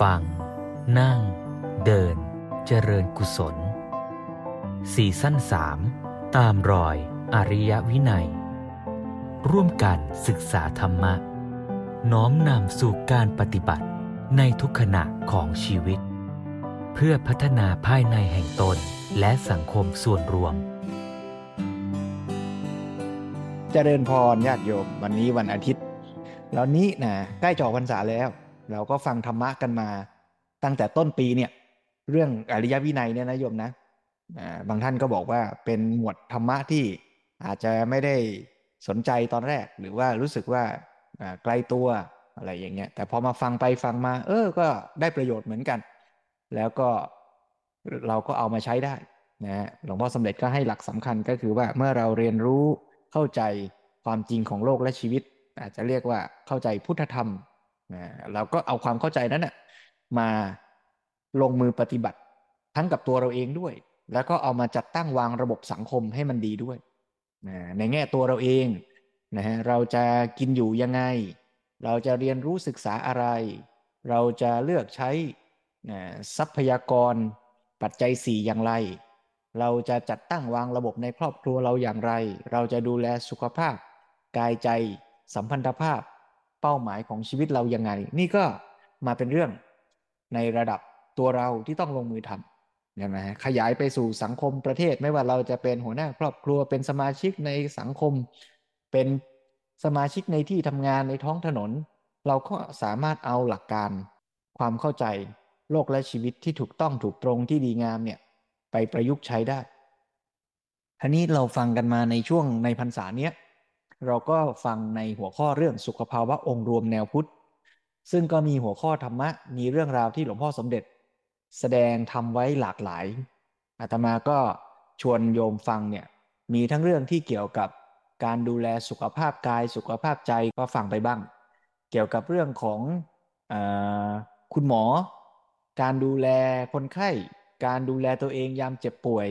ฟัง นั่ง เดิน เจริญกุศลสี่สั้นสามตามรอยอริยวินัย ร่วมกันศึกษาธรรมะ น้อมนำสู่การปฏิบัติในทุกขณะของชีวิต เพื่อพัฒนาภายในแห่งตนและสังคมส่วนรวมเจริญพรญาติโยมวันนี้วันอาทิตย์ แล้วนี้นะใกล้จอพรรษาแล้ว เราก็ฟังธรรมะกันมา ตั้งแต่ต้นปีเนี่ย เรื่องอริยวินัยเนี่ยนะโยมนะบางท่านก็บอกว่าเป็นหมวดธรรมะที่อาจจะไม่ได้สนใจตอนแรก หรือว่ารู้สึกว่าไกลตัวอะไรอย่างเงี้ย แต่พอมาฟังไปฟังมา เออ ก็ได้ประโยชน์เหมือนกัน แล้วก็เราก็เอามาใช้ได้นะฮะหลวงพ่อสำเร็จก็ให้หลักสำคัญก็คือว่าเมื่อเราเรียนรู้เข้าใจความจริงของโลกและชีวิต อาจจะเรียกว่าเข้าใจพุทธธรรม นะเราก็เอาความเข้าใจนั้นนะมาลงมือปฏิบัติทั้งกับตัวเราเองด้วย แล้วก็เอามาจัดตั้งวางระบบสังคมให้มันดีด้วยนะในแง่ตัวเราเองนะฮะเราจะกินอยู่ยังไง เราจะเรียนรู้ศึกษาอะไร เราจะเลือกใช้นะทรัพยากรปัจจัยสี่อย่างไร เราจะจัดตั้งวางระบบในครอบครัวเราอย่างไร เราจะดูแลสุขภาพ กายใจ สัมพันธภาพ เป้าหมายของชีวิตเรายังไง นี่ก็มาเป็นเรื่องในระดับตัวเราที่ต้องลงมือทำใช่ไหมฮะขยายไปสู่สังคมประเทศ ไม่ว่าเราจะเป็นหัวหน้าครอบครัวเป็นสมาชิกในสังคม เป็นสมาชิกในที่ทำงานในท้องถนน เราก็สามารถเอาหลักการ ความเข้าใจโลกและชีวิตที่ถูกต้องถูกตรงที่ดีงามเนี่ยไปประยุกต์ใช้ได้ทีนี้เราฟังกันมาในช่วงในพรรษาเนี้ย เราก็ฟังในหัวข้อเรื่องสุขภาวะองค์รวมแนวพุทธ ซึ่งก็มีหัวข้อธรรมะ มีเรื่องราวที่หลวงพ่อสมเด็จ แสดงทำไว้หลากหลาย อาตมาก็ชวนโยมฟังเนี่ย มีทั้งเรื่องที่เกี่ยวกับการดูแลสุขภาพกายสุขภาพใจก็ฟังไปบ้าง เกี่ยวกับเรื่องของอคุณหมอ การดูแลคนไข้ การดูแลตัวเองยามเจ็บป่วย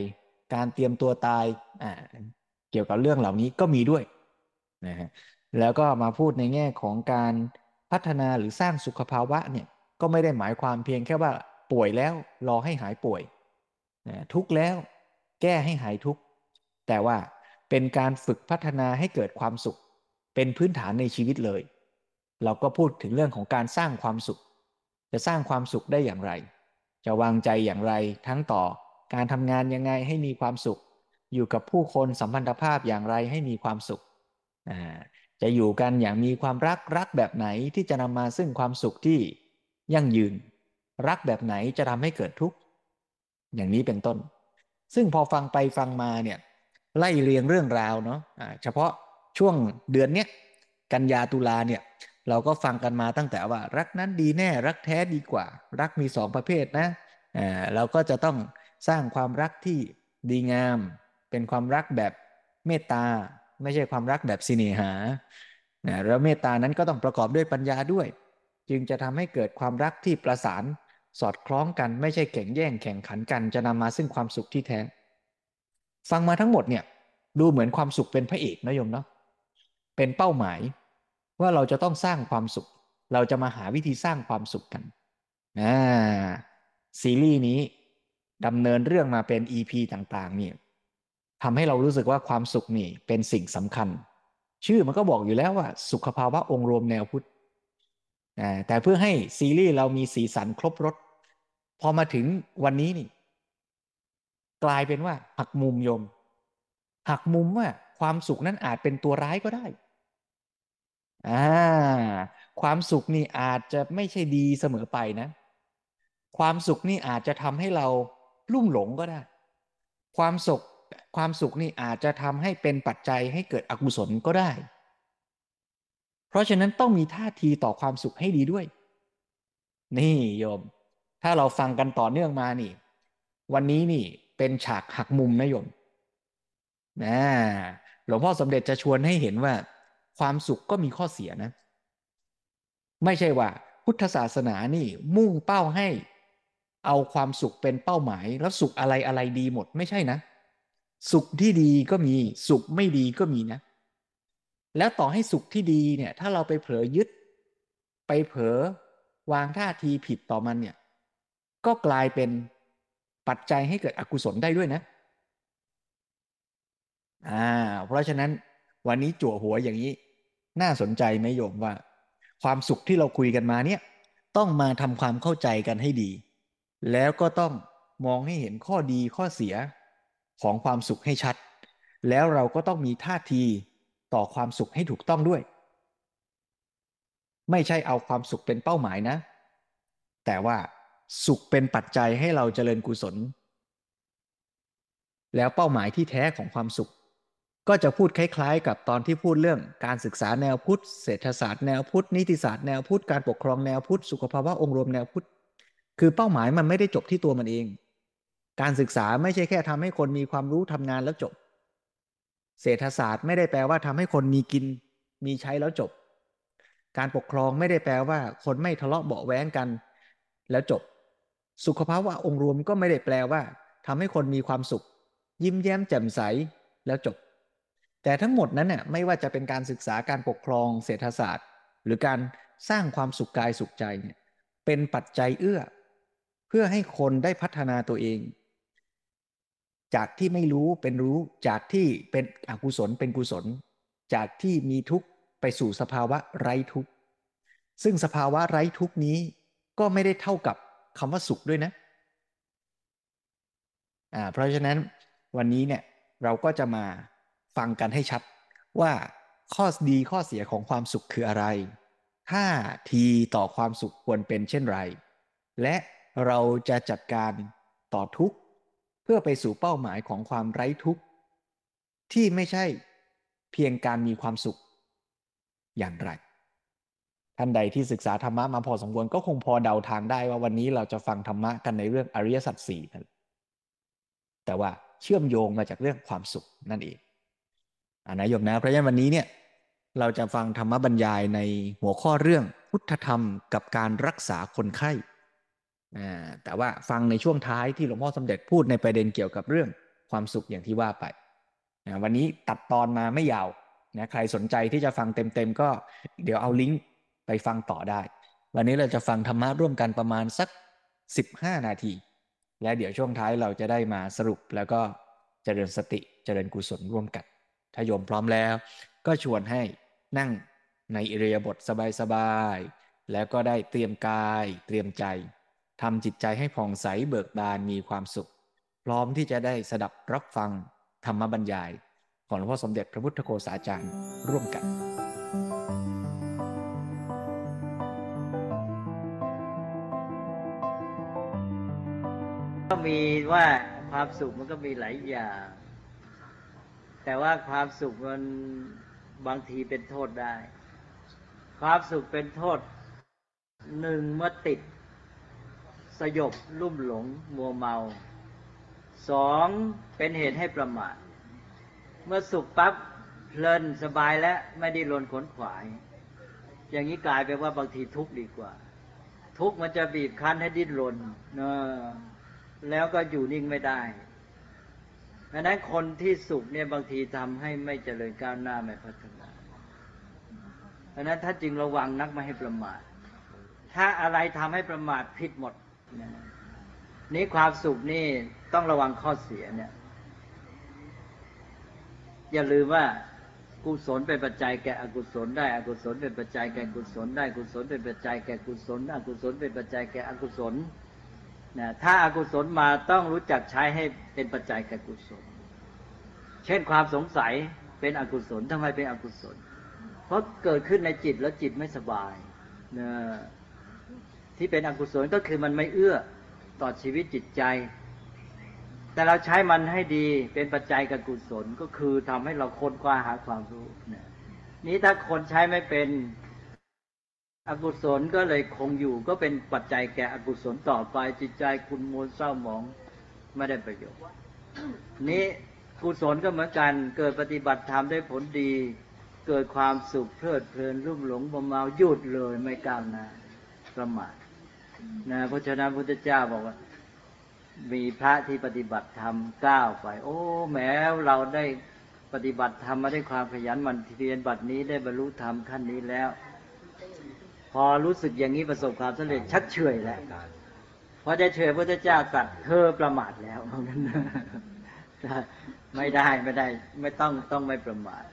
การเตรียมตัวตาย เกี่ยวกับเรื่องเหล่านี้ก็มีด้วย นะฮะแล้วก็มาพูดในแง่ของการพัฒนาหรือสร้างสุขภาวะเนี่ยก็ไม่ได้หมายความเพียงแค่ว่าป่วยแล้วรอให้หายป่วยนะทุกแล้วแก้ให้หายทุกแต่ว่าเป็นการฝึกพัฒนาให้เกิดความสุข เป็นพื้นฐานในชีวิตเลย เราก็พูดถึงเรื่องของการสร้างความสุข จะสร้างความสุขได้อย่างไร จะวางใจอย่างไรทั้งต่อการทำงานยังไงให้มีความสุข อยู่กับผู้คนสัมพันธภาพอย่างไรให้มีความสุข จะอยู่กันอย่างมีความรักรักแบบไหนที่จะนำมาซึ่งความสุขที่ยั่งยืน รักแบบไหนจะทำให้เกิดทุกข์อย่างนี้เป็นต้น ซึ่งพอฟังไปฟังมาเนี่ยไล่เรียงเรื่องราวเนาะะเฉพาะช่วงเดือนเนี้ยกันยาตุลาเนี่ยเราก็ฟังกันมาตั้งแต่ว่า รักนั้นดีแน่ รักแท้ดีกว่า รักมีสองประเภทนะเราก็จะต้องสร้างความรักที่ดีงาม เป็นความรักแบบเมตตา ไม่ใช่ความรักแบบสิเนหานะแล้วเมตตานั้นก็ต้องประกอบด้วยปัญญาด้วย จึงจะทำให้เกิดความรักที่ประสานสอดคล้องกันไม่ใช่แข่งแย่งแข่งขันกัน จะนำมาซึ่งความสุขที่แท้ ฟังมาทั้งหมดเนี่ยดูเหมือนความสุขเป็นพระเอกนะโยมเนาะเป็นเป้าหมายว่าเราจะต้องสร้างความสุข เราจะมาหาวิธีสร้างความสุขกันนะซีรีส์นี้ดำเนินเรื่องมาเป็น EP ต่างๆนี่ ทำให้เรารู้สึกว่าความสุขนี่เป็นสิ่งสำคัญ ชื่อมันก็บอกอยู่แล้วว่า สุขภาวะองค์รวมแนวพุทธแต่เพื่อให้ซีรีส์เรามีสีสันครบรถ พอมาถึงวันนี้นี่ กลายเป็นว่า หักมุมโยม หักมุมว่า ความสุขนั้นอาจเป็นตัวร้ายก็ได้อ่าความสุขนี่อาจจะไม่ใช่ดีเสมอไปนะ ความสุขนี่อาจจะทำให้เราลุ่มหลงก็ได้ ความสุข ความสุขนี่อาจจะทำให้เป็นปัจจัยให้เกิดอกุศลก็ได้ เพราะฉะนั้นต้องมีท่าทีต่อความสุขให้ดีด้วย นี่โยม ถ้าเราฟังกันต่อเนื่องมานี่ วันนี้นี่เป็นฉากหักมุมนะโยมนะหลวงพ่อสมเด็จจะชวนให้เห็นว่า ความสุขก็มีข้อเสียนะ ไม่ใช่ว่า พุทธศาสนานี่มุ่งเป้าให้ เอาความสุขเป็นเป้าหมาย แล้วสุขอะไรอะไรดีหมดไม่ใช่นะ สุขที่ดีก็มีสุขไม่ดีก็มีนะ แล้วต่อให้สุขที่ดีเนี่ย ถ้าเราไปเผลอยึด ไปเผลอวางท่าทีผิดต่อมันเนี่ย ก็กลายเป็นปัจจัยให้เกิดอกุศลได้ด้วยนะอ่า เพราะฉะนั้นวันนี้จั่วหัวอย่างนี้ น่าสนใจไหมโยมว่า ความสุขที่เราคุยกันมาเนี่ย ต้องมาทำความเข้าใจกันให้ดี แล้วก็ต้องมองให้เห็นข้อดีข้อเสีย ของความสุขให้ชัด แล้วเราก็ต้องมีท่าทีต่อความสุขให้ถูกต้องด้วย ไม่ใช่เอาความสุขเป็นเป้าหมายนะ แต่ว่าสุขเป็นปัจจัยให้เราเจริญกุศล แล้วเป้าหมายที่แท้ของความสุข ก็จะพูดคล้ายๆ กับตอนที่พูดเรื่องการศึกษาแนวพุทธเศรษฐศาสตร์แนวพุทธนิติศาสตร์แนวพุทธการปกครองแนวพุทธสุขภาวะองค์รวมแนวพุทธคือเป้าหมายมันไม่ได้จบที่ตัวมันเอง การศึกษาไม่ใช่แค่ทำให้คนมีความรู้ทำงานแล้วจบ เศรษฐศาสตร์ไม่ได้แปลว่าทำให้คนมีกิน มีใช้แล้วจบ การปกครองไม่ได้แปลว่า คนไม่ทะเลาะเบาแว้งกัน แล้วจบ สุขภาวะองค์รวมก็ไม่ได้แปลว่าทำให้คนมีความสุข ยิ้มแย้มแจ่มใสแล้วจบ แต่ทั้งหมดนั้นเนี่ยไม่ว่าจะเป็นการศึกษาการปกครอง เศรษฐศาสตร์ หรือการสร้างความสุขกายสุขใจเนี่ยเป็นปัจจัยเอื้อ เพื่อให้คนได้พัฒนาตัวเอง จากที่ไม่รู้เป็นรู้จากที่เป็นอกุศลเป็นกุศล จากที่มีทุกข์ไปสู่สภาวะไร้ทุกข์ซึ่งสภาวะไร้ทุกข์นี้ก็ไม่ได้เท่ากับคำว่าสุขด้วยนะอ่าเพราะฉะนั้นวันนี้เนี่ยเราก็จะมาฟังกันให้ชัดว่าข้อดีข้อเสียของความสุขคืออะไรท่าทีต่อความสุขควรเป็นเช่นไร และเราจะจัดการต่อทุกข์ เพื่อไปสู่เป้าหมายของความไร้ทุกข์ ที่ไม่ใช่เพียงการมีความสุข อย่างไร ท่านใดที่ศึกษาธรรมะมาพอสมควรก็คงพอเดาทางได้ว่าวันนี้เราจะฟังธรรมะกันในเรื่องอริยสัจสี่นั่นแต่ว่าเชื่อมโยงมาจากเรื่องความสุขนั่นเองอนนะโยมนะเพราะฉะนั้นวันนี้เนี่ยเราจะฟังธรรมบรรยายในหัวข้อเรื่องพุทธธรรมกับการรักษาคนไข้ แต่ว่าฟังในช่วงท้ายที่หลวงพ่อสมเด็จพูดในประเด็นเกี่ยวกับเรื่องความสุขอย่างที่ว่าไปนะวันนี้ตัดตอนมาไม่ยาวนะใครสนใจที่จะฟังเต็มๆก็เดี๋ยวเอาลิงก์ไปฟังต่อได้ วันนี้เราจะฟังธรรมะร่วมกันประมาณสัก 15 นาที และเดี๋ยวช่วงท้ายเราจะได้มาสรุปแล้วก็เจริญสติเจริญกุศลร่วมกัน ถ้าโยมพร้อมแล้ว ก็ชวนให้นั่งในอิริยาบถสบายๆแล้วก็ได้เตรียมกาย เตรียมใจ ทำจิตใจให้ผ่องใสเบิกบานมีความสุข พร้อมที่จะได้สดับรับฟังธรรมบรรยาย ของหลวงพ่อสมเด็จพระพุทธโฆษาจารย์ร่วมกันก็มีว่าความสุขมันก็มีหลายอย่าง แต่ว่าความสุขมันบางทีเป็นโทษได้ ความสุขเป็นโทษหนึ่งเมื่อติด สยบลุ่มหลงมัวเมาสองเป็นเหตุให้ประมาทเมื่อสุขปั๊บเพลินสบายแล้วไม่ได้ลนขนขวาย อย่างนี้กลายเป็นว่าบางทีทุกข์ดีกว่า ทุกข์มันจะบีบคั้นให้ดิ้นรนเนอะแล้วก็อยู่นิ่งไม่ได้ดังนั้นคนที่สุขเนี่ยบางทีทำให้ไม่เจริญก้าวหน้าไม่พัฒนาดังนั้นถ้าจริงระวังนักไม่ให้ประมาทถ้าอะไรทำให้ประมาทผิดหมด นี่ความสุขนี่ต้องระวังข้อเสียเนี่ย อย่าลืมว่ากุศลเป็นปัจจัยแก่อกุศลได้ อกุศลเป็นปัจจัยแก่กุศลได้กุศลเป็นปัจจัยแก่กุศล อกุศลเป็นปัจจัยแก่อกุศลนะถ้าอากุศลมาต้องรู้จักใช้ให้เป็นปัจจัยแก่กุศล เช่นความสงสัยเป็นอกุศลทำไมเป็นอกุศล เพราะเกิดขึ้นในจิตแล้วจิตไม่สบายนะ ที่เป็นอกุศลก็คือมันไม่เอื้อต่อชีวิตจิตใจ แต่เราใช้มันให้ดีเป็นปัจจัยกับกุศลก็คือทำให้เราค้นคว้าหาความรู้นะนี้ถ้าคนใช้ไม่เป็นอกุศลก็เลยคงอยู่ก็เป็นปัจจัยแก่อกุศลต่อไปจิตใจคุณมัวเศร้าหมองไม่ได้ประโยชน์นี้กุศลก็เหมือนกันเกิดปฏิบัติธรรมได้ผลดี เกิดความสุขเพลิดเพลินรุ่มหลงบมเมาหยุดเลยไม่ก้าวหน้าประมาท นะเพราะฉะนั้นพระพุทธเจ้าบอกว่า มีพระที่ปฏิบัติธรรมก้าวไป โอ้ แม้เราได้ปฏิบัติธรรมมาได้ความขยันมันเพียรบัดนี้ได้บรรลุธรรมขั้นนี้แล้ว พอรู้สึกอย่างนี้ประสบความสำเร็จชักเฉยแล้วพอจะเฉยพระเจ้าตรัสเธอประมาทแล้วนั้นไม่ได้ไม่ได้ ไม่ต้องต้องไม่ประมาท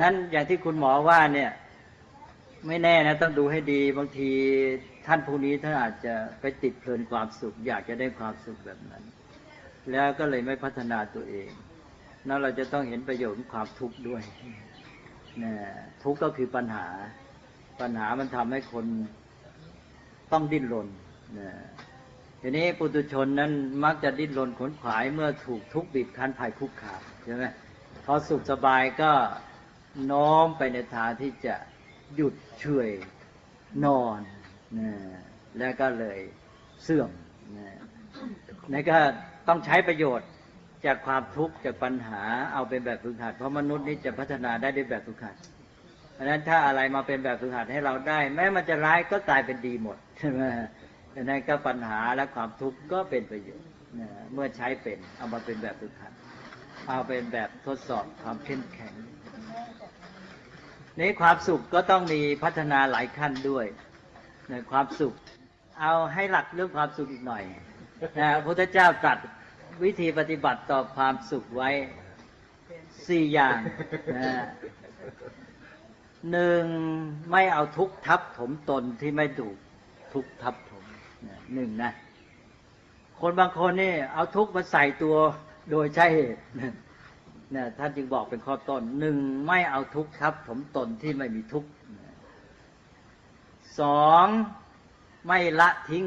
นั้นอย่างที่คุณหมอว่าเนี่ย ไม่แน่นะต้องดูให้ดีบางทีท่านผู้นี้ท่านอาจจะไปติดเพลินความสุข อยากจะได้ความสุขแบบนั้น แล้วก็เลยไม่พัฒนาตัวเองนั้นเราจะต้องเห็นประโยชน์ของความทุกข์ด้วยนะทุกข์ก็คือปัญหา ปัญหามันทำให้คนต้องดิ้นรนนะทีนี้ปุถุชนนั้นมักจะดิ้นรนขนขวายเมื่อถูกทุกข์บีบคั้นภัยคุกคามใช่ไหมพอสุขสบายก็น้อมไปในทางที่จะ หยุดเฉยนอนนะแล้วก็เลยเสื่อมนะนี่ก็ต้องใช้ประโยชน์จากความทุกข์จากปัญหาเอาเป็นแบบฝึกหัดเพราะมนุษย์นี่จะพัฒนาได้ด้วยแบบฝึกหัดเพราะฉะนั้นถ้าอะไรมาเป็นแบบฝึกหัดให้เราได้ แม้มันจะร้ายก็กลายเป็นดีหมดใช่ไหมดังนั้นก็ปัญหาและความทุกข์ก็เป็นประโยชน์นะเมื่อใช้เป็นเอามาเป็นแบบฝึกหัด เอาเป็นแบบทดสอบความเข้มแข็ง นี้ความสุขก็ต้องมีพัฒนาหลายขั้นด้วยในความสุข เอาให้หลักเรื่องความสุขอีกหน่อยนะพระพุทธเจ้าตรัสวิธีปฏิบัติต่อความสุขไว้สี่อย่างนะหนึ่งไม่เอาทุกข์ทับถมตนที่ไม่ถูกทุกข์ทับถมหนึ่งนะ คนบางคนนี่เอาทุกข์มาใส่ตัวโดยใช่เหตุ นะท่านจึงบอกเป็นข้อต้นหนึ่งไม่เอาทุกข์ทับถมตนที่ไม่มีทุกข์สองไม่ละทิ้ง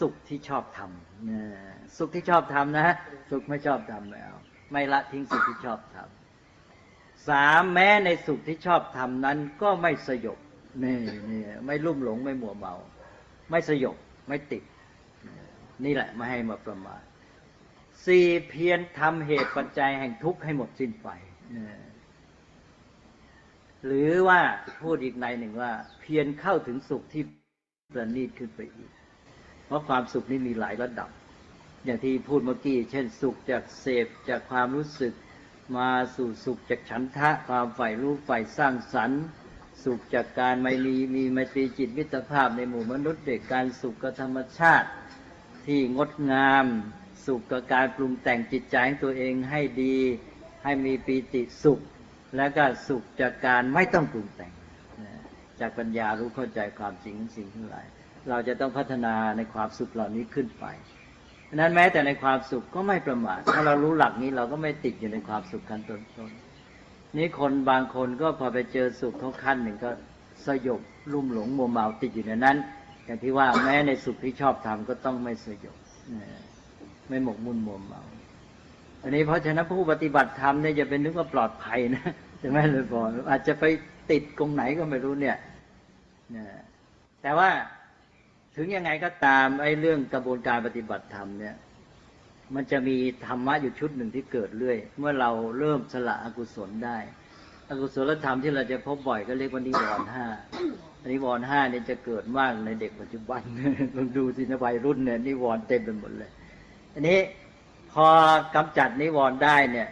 สุขที่ชอบทำสุขที่ชอบทำนะสุขไม่ชอบทำไม่เอาไม่ละทิ้งสุขที่ชอบทำสามแม้ในสุขที่ชอบทำนั้นก็ไม่สยบนี่นี่ไม่ลุ่มหลงไม่หมัวเมา ไม่สยบไม่ติด นี่แหละไม่ให้มาประมาท สี่เพียรทำเหตุปัจจัยแห่งทุกข์ให้หมดสิ้นไปหรือว่าพูดอีกในหนึ่งว่า เพียรเข้าถึงสุขที่ประณีตขึ้นไปอีก เพราะความสุขนี้มีหลายระดับ อย่างที่พูดเมื่อกี้ เช่น สุขจากเสพจากความรู้สึกมาสู่สุขจากฉันทะความใฝ่รู้ใฝ่สร้างสรรค์สุขจากการไม่มีมีไมตรีจิตมิตรภาพในหมู่มนุษย์เด็กการสุขกับธรรมชาติที่งดงาม สุขกับการปรุงแต่งจิตใจของตัวเองให้ดี ให้มีปีติสุข และก็สุขจากการไม่ต้องปรุงแต่ง จากปัญญารู้เข้าใจความจริงสิ่งทั้งหลาย เราจะต้องพัฒนาในความสุขเหล่านี้ขึ้นไปะนั้นแม้แต่ในความสุขก็ไม่ประมาทถ้าเรารู้หลักนี้เราก็ไม่ติดอยู่ในความสุขขั้นต้นๆนี่คนบางคนก็พอไปเจอสุขเขาขั้นหนึ่งก็สยบลุ่มหลงมัวเมาติดอยู่ในนั้นอย่างที่ว่าแม้ในสุขที่ชอบทำก็ต้องไม่สยบ ไม่หมกมุ่นมัวเมาอันนี้เพราะฉะนั้นผู้ปฏิบัติธรรมเนี่ยจะเป็นนึกว่าปลอดภัยนะจะไม่เลยบอกอาจจะไปติดตรงไหนก็ไม่รู้เนี่ยแต่ว่าถึงยังไงก็ตามไอ้เรื่องกระบวนการปฏิบัติธรรมเนี่ยมันจะมีธรรมะอยู่ชุดหนึ่งที่เกิดเรื่อย เมื่อเราเริ่มสละอกุศลได้ อกุศลธรรมที่เราจะพบบ่อยก็เรียกว่านิวรณ์ห้านิวรณ์ห้าเนี่ยจะเกิดมากในเด็กปัจจุบันลองดูสินวัยรุ่นเนี่ยนิวรณ์เต็มไปหมดเลย อันนี้พอกำจัดนิวรณ์ได้เนี่ย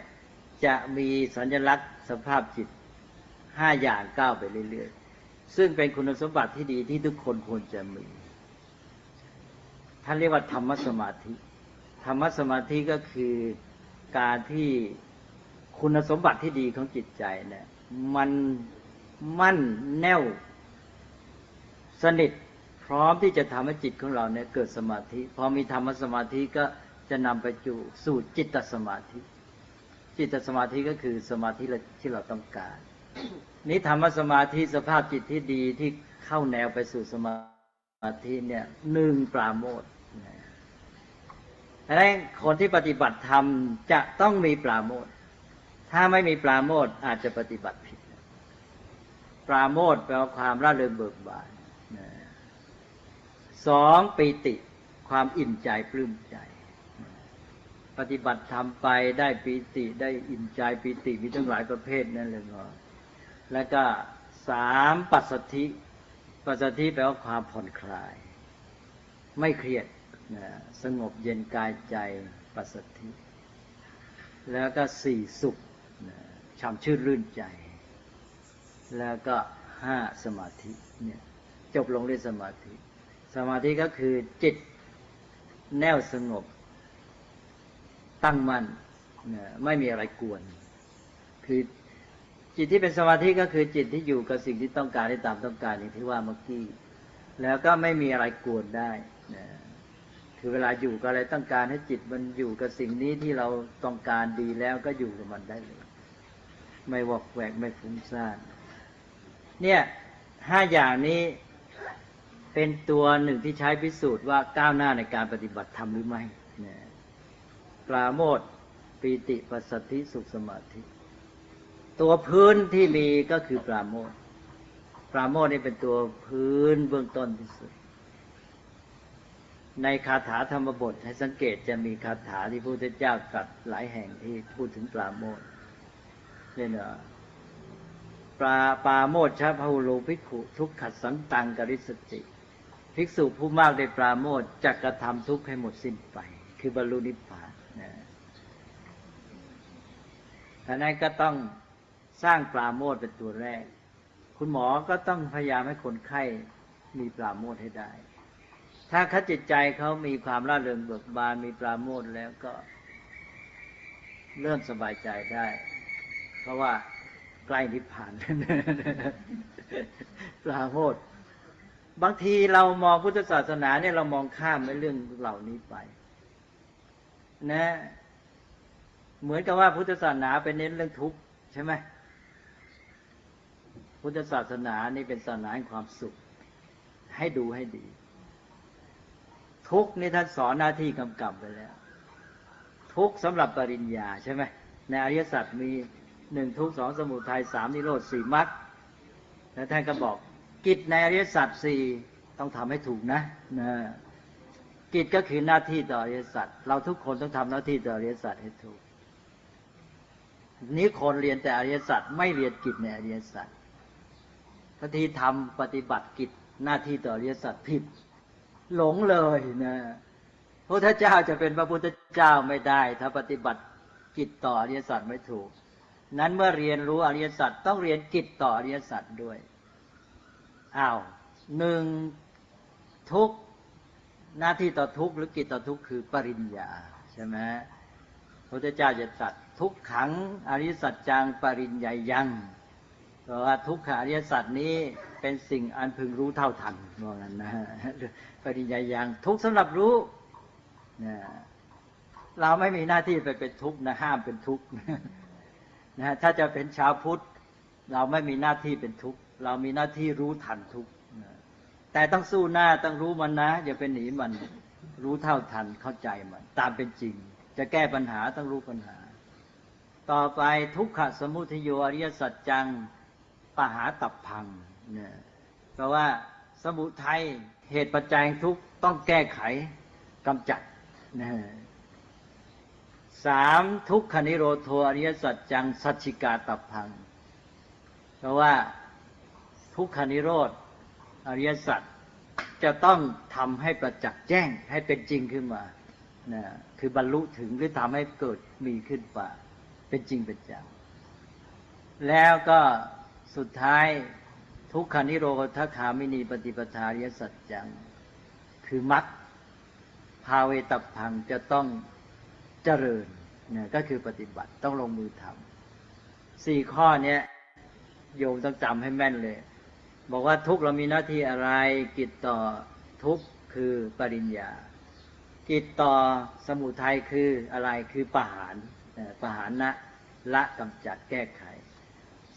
จะมีสัญลักษณ์สภาพจิตห้าอย่างก้าวไปเรื่อยๆ ซึ่งเป็นคุณสมบัติที่ดีที่ทุกคนควรจะมี ท่านเรียกว่าธรรมสมาธิ ธรรมสมาธิก็คือการที่คุณสมบัติที่ดีของจิตใจเนี่ย มันมั่นแน่ว สนิทพร้อมที่จะทำให้จิตของเราเนี่ยเกิดสมาธิ พอมีธรรมสมาธิก็ จะนำไปจูสู่จิตสมาธิ จิตสมาธิก็คือสมาธิที่เราต้องการ นี้ธรรมสมาธิสภาพจิตที่ดีที่เข้าแนวไปสู่สมาธิเนี่ยหนึ่งปราโมทดังนั้นคนที่ปฏิบัติธรรมจะต้องมีปราโมทถ้าไม่มีปราโมทอาจจะปฏิบัติผิด ปราโมทแปลว่าความร่าเริงเบิกบานสองปีติความอิ่มใจปลื้มใจ ปฏิบัติทำไปได้ปีติได้อิ่มใจปีติมีทั้งหลายประเภทนั่นเลยก็แล้วก็สามปัสสธิปัสสติแปลว่าความผ่อนคลาย ไม่เครียดนะสงบเย็นกายใจปัสสติแล้วก็สี่สุขนะช่ำชื่นรื่นใจ แล้วก็ห้าสมาธิเนี่ยจบลงด้วยสมาธิ สมาธิก็คือจิตแน่วสงบ ตั้งมั่นไม่มีอะไรกวน คือจิตที่เป็นสมาธิก็คือจิตที่อยู่กับสิ่งที่ต้องการได้ตามต้องการอย่างที่ว่าเมื่อกี้แล้วก็ไม่มีอะไรกวนได้นะคือเวลาอยู่กับอะไรต้องการให้จิตมันอยู่กับสิ่งนี้ที่เราต้องการดีแล้วก็อยู่กับมันได้เลย ไม่วอกแวกไม่ฟุ้งซ่านเนี่ยห้าอย่างนี้เป็นตัวหนึ่งที่ใช้พิสูจน์ว่าก้าวหน้าในการปฏิบัติธรรมหรือไม่ ปราโมทปีติปัสสธิสุขสมาธิ ตัวพื้นที่มีก็คือปราโมทปราโมทนี่เป็นตัวพื้นเบื้องต้นที่สุด ในคาถาธรรมบทให้สังเกตจะมีคาถาที่พระพุทธเจ้าตรัสหลายแห่งที่พูดถึงปราโมทเนี่ยนะปราปาโมชชพหุโลภิกขุ ทุกขัดสันตังกริสติภิกษุผู้มากในปราโมทจะกระทำทุกข์ให้หมดสิ้นไป คือบรรลุนิพพาน ท่านั้นก็ต้องสร้างปราโมทเป็นตัวแรก คุณหมอก็ต้องพยายามให้คนไข้มีปราโมทให้ได้ ถ้าเขาจิตใจเขามีความร่าเริงเบิกบานมีปราโมทแล้วก็เริ่มสบายใจได้ เพราะว่าใกล้นิพพานปราโมทบางทีเรามองพุทธศาสนาเนี่ยเรามองข้ามในเรื่องเหล่านี้ไป นะ เหมือนกับว่าพุทธศาสนาเป็นเน้นเรื่องทุกข์ใช่ไหมพุทธศาสนานี่เป็นศาสนาแห่งความสุข ให้ดูให้ดี ทุกนี่ท่านสอนหน้าที่กำกับไปแล้ว ทุกสำหรับปริญญาใช่ไหมในอริยสัจมีหนึ่งทุกสองสมุทัยสามนิโรธสี่มรรคแล้วท่านก็บอก กิจในอริยสัจสี่ต้องทำให้ถูกนะนะ กิจก็คือหน้าที่ต่ออริยสัจเราทุกคนต้องทำหน้าที่ต่ออริยสัจให้ถูก นี้คนเรียนแต่อริยสัจไม่เรียนกิจในอริยสัจทันทีทำปฏิบัติกิจหน้าที่ต่ออริยสัจผิด หลงเลยนะพระพุทธเจ้าจะเป็นพระพุทธเจ้าไม่ได้ ถ้าปฏิบัติกิจต่ออริยสัจไม่ถูก นั้นเมื่อเรียนรู้อริยสัจต้องเรียนกิจต่ออริยสัจด้วยอ้าวหนึ่งทุก หน้าที่ต่อทุกหรือกิจต่อทุกคือปริญญาใช่ไหมพระพุทธเจ้าจะตรัสทุกขังอริสัจจังปริญญายังเพราะว่าทุกขาอริยสัจนี้เป็นสิ่งอันพึงรู้เท่าทันว่างั้นนะปริญญายังทุกสำหรับรู้นะเราไม่มีหน้าที่ไปเป็นทุกข์นะห้ามเป็นทุกข์นะถ้าจะเป็นชาวพุทธ เราไม่มีหน้าที่เป็นทุกข์ เรามีหน้าที่รู้ทันทุกข์ แต่ต้องสู้หน้าต้องรู้มันนะ อย่าไปหนีมัน รู้เท่าทันเข้าใจมัน ตามเป็นจริง จะแก้ปัญหาต้องรู้ปัญหา ต่อไปทุกขสมุทโยอริยสัจจังปหาตับพังเนี่ยเพราะว่าสมุทัยเหตุปัจจัยทุกต้องแก้ไขกำจัดนะสามทุกขนิโรโทอริยสัจจังสัจฉิกาตับพัง เพราะว่าทุกขนิโรธ อริยสัจจะต้องทำให้ประจักษ์แจ้งให้เป็นจริงขึ้นมานะคือบรรลุถึงหรือทำให้เกิดมีขึ้นป่าเป็นจริงเป็นจังแล้วก็สุดท้ายทุกขานิโรธคามินีปฏิปทาริยสัจจัง คือมัดภาเวตับพังจะต้องเจริญเนี่ยก็คือปฏิบัติต้องลงมือทำสี่ข้อเนี้ยโยมต้องจำให้แม่นเลย บอกว่าทุกเรามีหน้าที่อะไร กิจต่อทุกคือปริญญา กิจต่อสมุทัยคืออะไรคือปหารปหารนะละกำจัดแก้ไข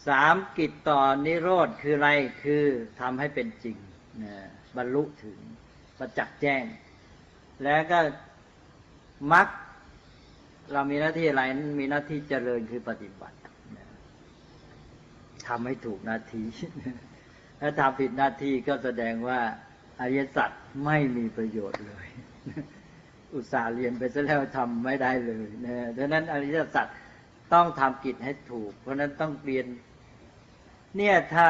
สามกิจต่อนิโรธคืออะไรคือทำให้เป็นจริงบรรลุถึงประจักษ์แจ้ง แล้วก็มักเรามีหน้าที่อะไรมีหน้าที่เจริญคือปฏิบัติทำให้ถูกหน้าที่ ถ้าทำผิดหน้าที่ก็แสดงว่าอริยสัจไม่มีประโยชน์เลย อุตส่าห์เรียนไปซะแล้วทำไม่ได้เลยนะดังนั้นอริยสัจต้องทำกิจให้ถูก เพราะนั้นต้องเรียน เนี่ยถ้า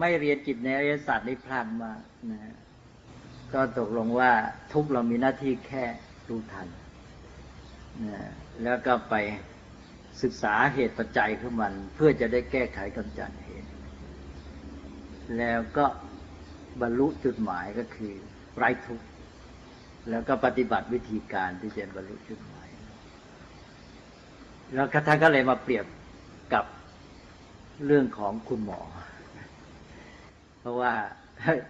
ไม่เรียนกิจในอริยสัจนี่พลาดมานะก็ตกลงว่าทุกเรามีหน้าที่แค่รู้ทันนะแล้วก็ไปศึกษาเหตุปัจจัยของมัน เพื่อจะได้แก้ไขกำจัดเแล้วก็บรรลุจุดหมายก็คือไร้ทุกข์แล้วก็ปฏิบัติวิธีการที่จะบรรลุจุดหมาย แล้วท่านก็เลยมาเปรียบกับเรื่องของคุณหมอ เพราะว่า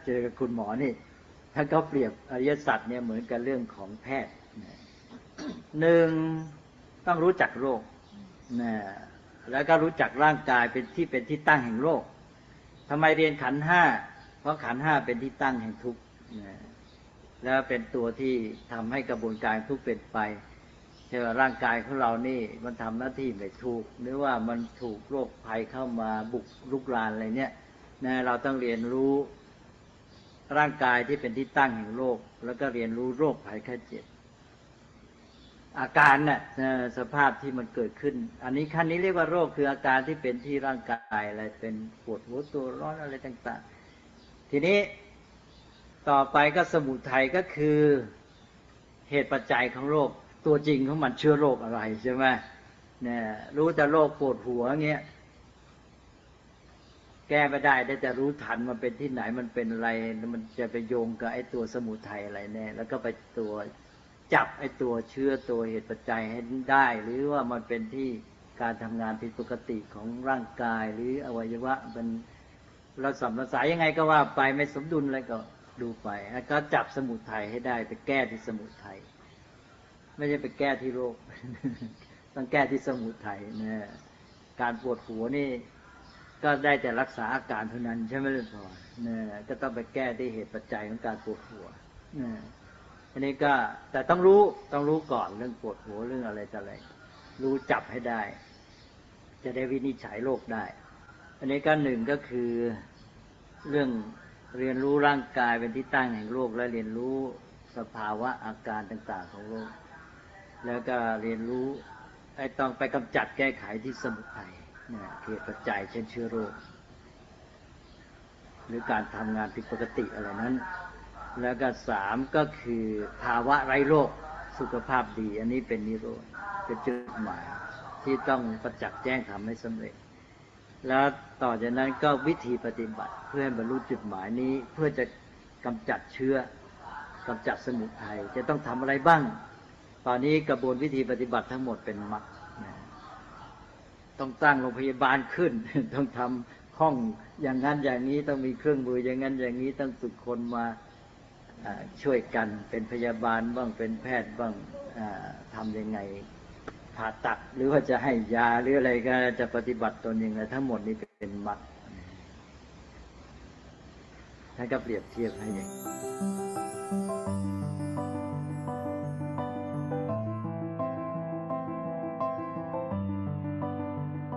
เจอกับคุณหมอนี่ท่านก็เปรียบอริยสัจเนี่ยเหมือนกับเรื่องของแพทย์หนึ่งต้องรู้จักโรคนะแล้วก็รู้จักร่างกายเป็นที่เป็นที่ตั้งแห่งโรค ทำไมเรียนขันห้า เพราะขันห้าเป็นที่ตั้งแห่งทุกข์แล้วเป็นตัวที่ทำให้กระบวนการทุกข์เป็นไปเช่นร่างกายของเรานี่มันทำหน้าที่ไม่ถูก หรือว่ามันถูกโรคภัยเข้ามาบุกลุกรานอะไรเนี่ยนะเราต้องเรียนรู้ร่างกายที่เป็นที่ตั้งแห่งโรคแล้วก็เรียนรู้โรคภัยแค่เจ็บ อาการเนี่ยสภาพที่มันเกิดขึ้น อันนี้ขั้นนี้เรียกว่าโรคคืออาการที่เป็นที่ร่างกายอะไรเป็นปวดหัวตัวร้อนอะไรต่าง ๆ ทีนี้ต่อไปก็สมุทัยก็คือเหตุปัจจัยของโรคตัวจริงของมันเชื้อโรคอะไรใช่ไหมเนี่ยรู้แต่โรคปวดหัวเงี้ยแก้ไม่ได้ได้แต่รู้ทันมันเป็นที่ไหนมันเป็นอะไร มันจะไปโยงกับไอ้ตัวสมุทัยอะไรแน่แล้วก็ไปตัว จับไอ้ตัวเชื้อตัวเหตุปัจจัยให้ได้ หรือว่ามันเป็นที่การทำงานผิดปกติของร่างกาย หรืออวัยวะมันเราสัมรสายยังไงก็ว่าไปไม่สมดุลอะไรก็ดูไปแล้วก็จับสมุทัยให้ได้ไปแก้ที่สมุทัยไม่ใช่ไปแก้ที่โรค ต้องแก้ที่สมุทัยนะการปวดหัวนี่ ก็ได้แต่รักษาอาการเท่านั้นใช่ไหมล่ะพ่อเนี่ยก็ต้องไปแก้ที่เหตุปัจจัยของการปวดหัวเนี่ย อันนี้ก็แต่ต้องรู้ต้องรู้ก่อนเรื่องปวดหัวเรื่องอะไรต่ออะไรรู้จับให้ได้ จะได้วินิจฉัยโรคได้ อันนี้ก็หนึ่งก็คือเรื่องเรียนรู้ร่างกายเป็นที่ตั้งแห่งโรคและเรียนรู้สภาวะอาการต่างๆของโรคแล้วก็เรียนรู้ไอ้ต้องไปกำจัดแก้ไขที่สมุทัยเนี่ยเหตุปัจจัยเช่นเชื้อโรค หรือการทำงานผิดปกติอะไรนั้น แล้วก็สามก็คือภาวะไร้โรคสุขภาพดี อันนี้เป็นนิโรธเป็นจุดหมายที่ต้องประจักษ์แจ้งทำให้สำเร็จ แล้วต่อจากนั้นก็วิธีปฏิบัติ เพื่อให้บรรลุจุดหมายนี้เพื่อจะกำจัดเชื้อกำจัดสมุทัยจะต้องทำอะไรบ้าง ตอนนี้กระบวนวิธีปฏิบัติทั้งหมดเป็นมรรคต้องตั้งโรงพยาบาลขึ้น ต้องทำห้องอย่างนั้นอย่างนี้ต้องมีเครื่องมืออย่างนั้นอย่างนี้ต้องฝึกคนมา ช่วยกันเป็นพยาบาลบ้างเป็นแพทย์บ้างทำยังไงผ่าตัดหรือว่าจะให้ยาหรืออะไรก็จะปฏิบัติตนยังไงทั้งหมดนี้เป็นมัดท่านก็เปรียบเทียบให้อย่าง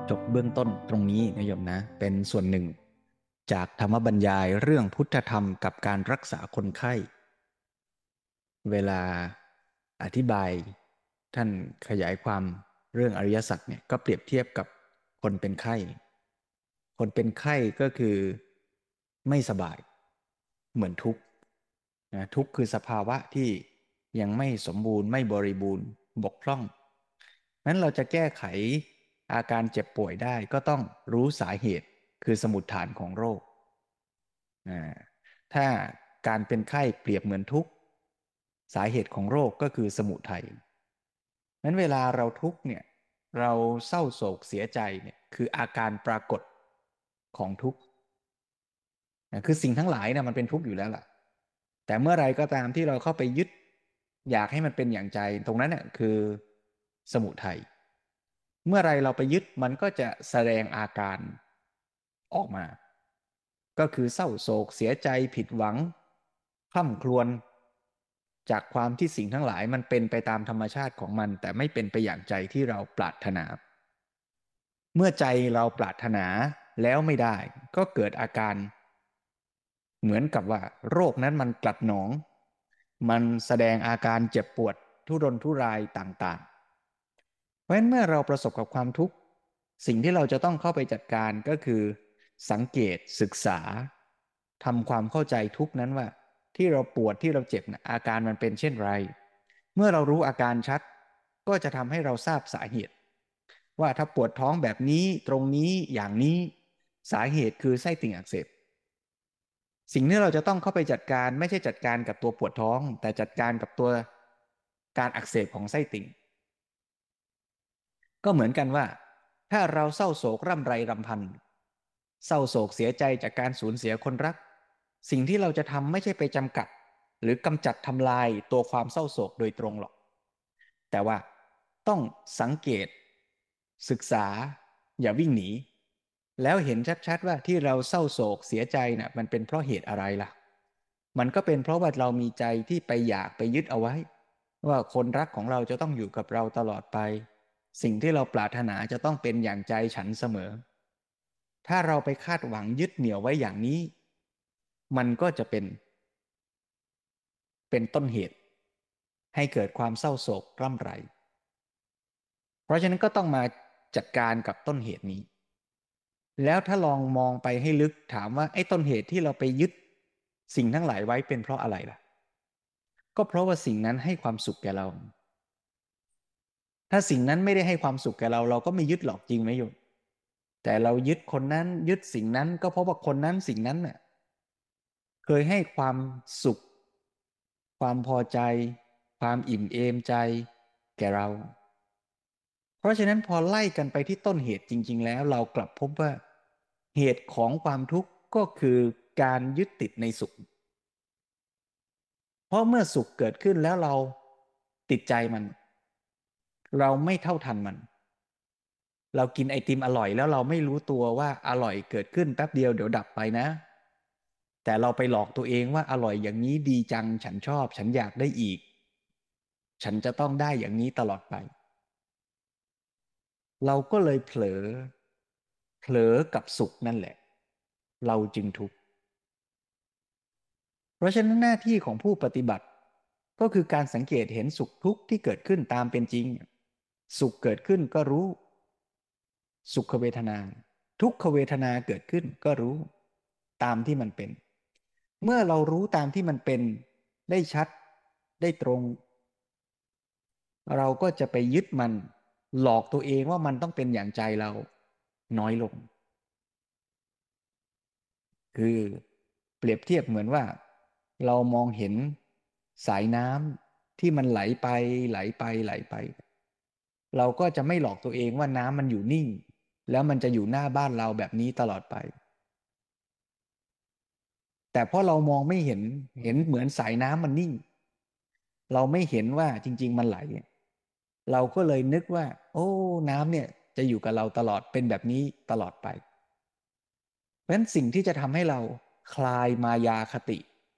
จบเบื้องต้นตรงนี้นะโยมนะ เป็นส่วนหนึ่ง จากธรรมบรรยายเรื่องพุทธธรรมกับการรักษาคนไข้ เวลาอธิบายท่านขยายความเรื่องอริยสัจเนี่ยก็เปรียบเทียบกับคนเป็นไข้ คนเป็นไข้ก็คือไม่สบาย เหมือนทุกข์นะทุกข์คือสภาวะที่ยังไม่สมบูรณ์ไม่บริบูรณ์บกพร่องนั้นเราจะแก้ไขอาการเจ็บป่วยได้ก็ต้องรู้สาเหตุคือสมุดฐานของโรค ถ้าการเป็นไข้เปรียบเหมือนทุกข์ สาเหตุของโรคก็คือสมุทัยนั้นเวลาเราทุกเนี่ยเราเศร้าโศกเสียใจเนี่ยคืออาการปรากฏของทุกข์คือสิ่งทั้งหลายนะมันเป็นทุกข์อยู่แล้วล่ะ แต่เมื่อไรก็ตามที่เราเข้าไปยึด อยากให้มันเป็นอย่างใจ ตรงนั้นเนี่ยคือสมุทัยเมื่อไรเราไปยึดมันก็จะแสดงอาการออกมา ก็คือเศร้าโศกเสียใจผิดหวังคล่ำครวญ จากความที่สิ่งทั้งหลายมันเป็นไปตามธรรมชาติของมัน แต่ไม่เป็นไปอย่างใจที่เราปรารถนา เมื่อใจเราปรารถนาแล้วไม่ได้ ก็เกิดอาการ เหมือนกับว่า โรคนั้นมันกลัดหนอง มันแสดงอาการเจ็บปวด ทุรนทุรายต่างๆ เพราะฉะนั้นเมื่อเราประสบกับความทุกข์ สิ่งที่เราจะต้องเข้าไปจัดการก็คือ สังเกตศึกษาทำความเข้าใจทุกนั้นว่า ที่เราปวดที่เราเจ็บนะอาการมันเป็นเช่นไร เมื่อเรารู้อาการชัด ก็จะทำให้เราทราบสาเหตุ ว่าถ้าปวดท้องแบบนี้ตรงนี้อย่างนี้สาเหตุคือไส้ติ่งอักเสบสิ่งที่เราจะต้องเข้าไปจัดการไม่ใช่จัดการกับตัวปวดท้อง แต่จัดการกับตัวการอักเสบของไส้ติ่ง ก็เหมือนกันว่า ถ้าเราเศร้าโศกร่ำไรรำพันเศร้าโศกเสียใจจากการสูญเสียคนรัก สิ่งที่เราจะทำไม่ใช่ไปจำกัด หรือกำจัดทำลายตัวความเศร้าโศกโดยตรงหรอก แต่ว่าต้องสังเกต ศึกษา อย่าวิ่งหนี แล้วเห็นชัดๆว่าที่เราเศร้าโศกเสียใจนะ่ะมันเป็นเพราะเหตุอะไรล่ะ มันก็เป็นเพราะว่าเรามีใจที่ไปอยากไปยึดเอาไว้ ว่าคนรักของเราจะต้องอยู่กับเราตลอดไป สิ่งที่เราปรารถนาจะต้องเป็นอย่างใจฉันเสมอ ถ้าเราไปคาดหวังยึดเหนี่ยวไว้อย่างนี้ มันก็จะเป็น เป็นต้นเหตุ ให้เกิดความเศร้าโศกร่ำไร เพราะฉะนั้นก็ต้องมาจัดการกับต้นเหตุนี้ แล้วถ้าลองมองไปให้ลึกถามว่าไอ้ต้นเหตุที่เราไปยึดสิ่งทั้งหลายไว้เป็นเพราะอะไรล่ะ ก็เพราะว่าสิ่งนั้นให้ความสุขแก่เรา ถ้าสิ่งนั้นไม่ได้ให้ความสุขแก่เรา เราก็ไม่ยึดหรอกจริงไหมโยมแต่เรายึดคนนั้นยึดสิ่งนั้นก็เพราะว่าคนนั้นสิ่งนั้นน่ะ เคยให้ความสุข ความพอใจ ความอิ่มเอมใจ แก่เรา เพราะฉะนั้นพอไล่กันไปที่ต้นเหตุจริง ๆ แล้วเรากลับพบว่า เหตุของความทุกข์ก็คือการยึดติดในสุข เพราะเมื่อสุขเกิดขึ้นแล้วเราติดใจมัน เราไม่เท่าทันมัน เรากินไอติมอร่อยแล้วเราไม่รู้ตัวว่าอร่อยเกิดขึ้นแป๊บเดียวเดี๋ยวดับไปนะ แต่เราไปหลอกตัวเองว่าอร่อยอย่างนี้ดีจัง ฉันชอบ ฉันอยากได้อีก ฉันจะต้องได้อย่างนี้ตลอดไป เราก็เลยเผลอ เผลอกับสุขนั่นแหละ เราจึงทุกข์เพราะฉะนั้นหน้าที่ของผู้ปฏิบัติ ก็คือการสังเกตเห็นสุขทุกข์ที่เกิดขึ้นตามเป็นจริง สุขเกิดขึ้นก็รู้ สุขเวทนา ทุกขเวทนาเกิดขึ้นก็รู้ ตามที่มันเป็น เมื่อเรารู้ตามที่มันเป็นได้ชัดได้ตรง เราก็จะไปยึดมันหลอกตัวเองว่ามันต้องเป็นอย่างใจเราน้อยลง คือเปรียบเทียบเหมือนว่า เรามองเห็นสายน้ำที่มันไหลไปไหลไปไหลไป เราก็จะไม่หลอกตัวเองว่าน้ำมันอยู่นิ่ง แล้วมันจะอยู่หน้าบ้านเราแบบนี้ตลอดไป แต่พอเรามองไม่เห็นเห็นเหมือนสายน้ำมันนิ่ง เราไม่เห็นว่าจริง ๆ มันไหล เราก็เลยนึกว่า โอ้ น้ำเนี่ยจะอยู่กับเราตลอดเป็นแบบนี้ตลอดไป เพราะฉะนั้นสิ่งที่จะทำให้เราคลายมายาคติ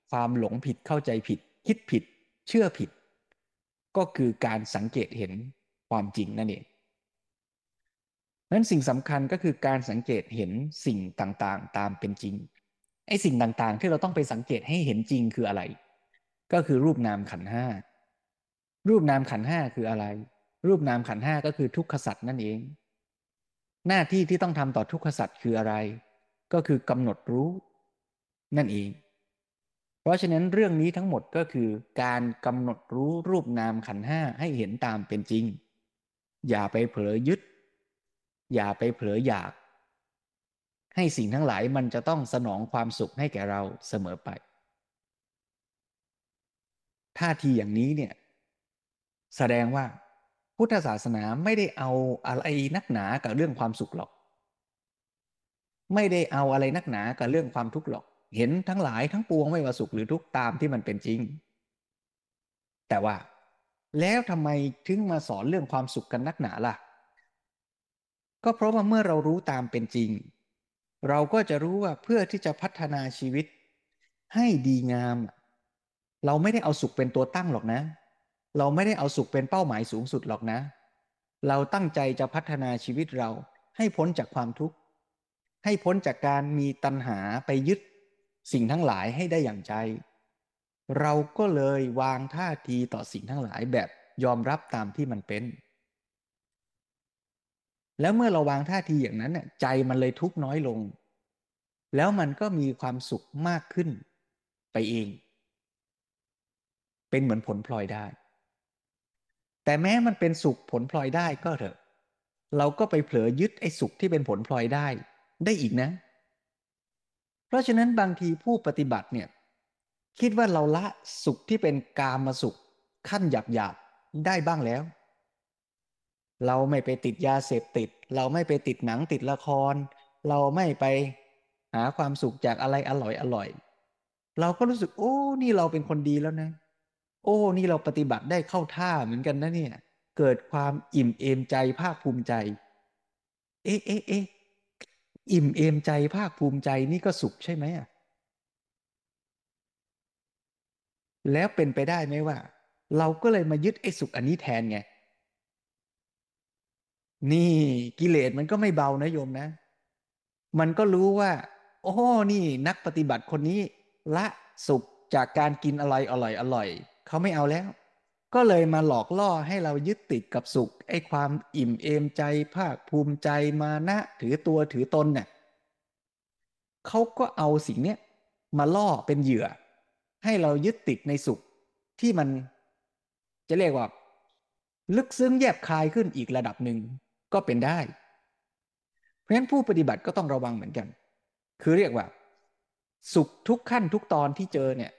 ความหลงผิดเข้าใจผิด คิดผิด เชื่อผิด ก็คือการสังเกตเห็นความจริงนั่นเองนั้นสิ่งสำคัญก็คือการสังเกตเห็นสิ่งต่างๆ ตามเป็นจริง ไอ้สิ่งต่างๆ ที่เราต้องไปสังเกตให้เห็นจริงคืออะไร ก็คือรูปนามขันห้ารูปนามขันห้าคืออะไร รูปนามขันห้าก็คือทุกขสัตว์นั่นเอง หน้าที่ที่ต้องทำต่อทุกขสัตว์คืออะไร ก็คือกำหนดรู้นั่นเอง เพราะฉะนั้นเรื่องนี้ทั้งหมดก็คือ การกำหนดรู้รูปนามขันห้าให้เห็นตามเป็นจริง อย่าไปเผลอยึด อย่าไปเผลออยาก ให้สิ่งทั้งหลายมันจะต้องสนองความสุขให้แก่เราเสมอไป ท่าทีอย่างนี้เนี่ยแสดงว่าพุทธศาสนาไม่ได้เอาอะไรนักหนากับเรื่องความสุขหรอก ไม่ได้เอาอะไรนักหนากับเรื่องความทุกข์หรอก เห็นทั้งหลายทั้งปวงไม่ว่าสุขหรือทุกข์ตามที่มันเป็นจริง แต่ว่าแล้วทำไมถึงมาสอนเรื่องความสุขกันนักหนาล่ะ ก็เพราะว่าเมื่อเรารู้ตามเป็นจริง เราก็จะรู้ว่าเพื่อที่จะพัฒนาชีวิต ให้ดีงาม เราไม่ได้เอาสุขเป็นตัวตั้งหรอกนะ เราไม่ได้เอาสุขเป็นเป้าหมายสูงสุดหรอกนะ เราตั้งใจจะพัฒนาชีวิตเราให้พ้นจากความทุกข์ ให้พ้นจากการมีตัณหาไปยึดสิ่งทั้งหลายให้ได้อย่างใจ เราก็เลยวางท่าทีต่อสิ่งทั้งหลายแบบยอมรับตามที่มันเป็น แล้วเมื่อเราวางท่าทีอย่างนั้นน่ยใจมันเลยทุกน้อยลง แล้วมันก็มีความสุขมากขึ้นไปเอง เป็นเหมือนผลพลอยได้ แต่แม้มันเป็นสุขผลพลอยได้ก็เถอะ เราก็ไปเผลอยึดไอ้สุขที่เป็นผลพลอยได้ได้อีกนะ เพราะฉะนั้นบางทีผู้ปฏิบัติเนี่ยคิดว่าเราละสุขที่เป็นกามาสุขขั้นหยาบหยาบได้บ้างแล้ว เราไม่ไปติดยาเสพติด เราไม่ไปติดหนังติดละคร เราไม่ไปหาความสุขจากอะไรอร่อยอร่อย เราก็รู้สึก โอ้ นี่เราเป็นคนดีแล้วนะ โอ้ นี่เราปฏิบัติได้เข้าท่าเหมือนกันนะเนี่ย เกิดความอิ่มเอมใจภาคภูมิใจ เอ๊ะเอ๊ะเอ๊ะอิ่มเอมใจภาคภูมิใจนี่ก็สุขใช่ไหมอะแล้วเป็นไปได้ไหมว่า เราก็เลยมายึดไอ้สุขอันนี้แทนไง นี่กิเลสมันก็ไม่เบานะโยมนะ มันก็รู้ว่า โอ้นี่นักปฏิบัติคนนี้ ละสุขจากการกินอร่อยอร่อยอร่อยเขาไม่เอาแล้ว ก็เลยมาหลอกล่อให้เรายึดติดกับสุข ไอ้ความอิ่มเอมใจภาคภูมิใจมานะ ถือตัวถือตนเนี่ยเขาก็เอาสิ่งเนี้ยมาล่อเป็นเหยื่อ ให้เรายึดติดในสุขที่มันจะเรียกว่า ลึกซึ้งแยบคายขึ้นอีกระดับหนึ่ง ก็เป็นได้ เพราะฉะนั้นผู้ปฏิบัติก็ต้องระวังเหมือนกัน คือเรียกว่า สุขทุกขั้นทุกตอนที่เจอเนี่ย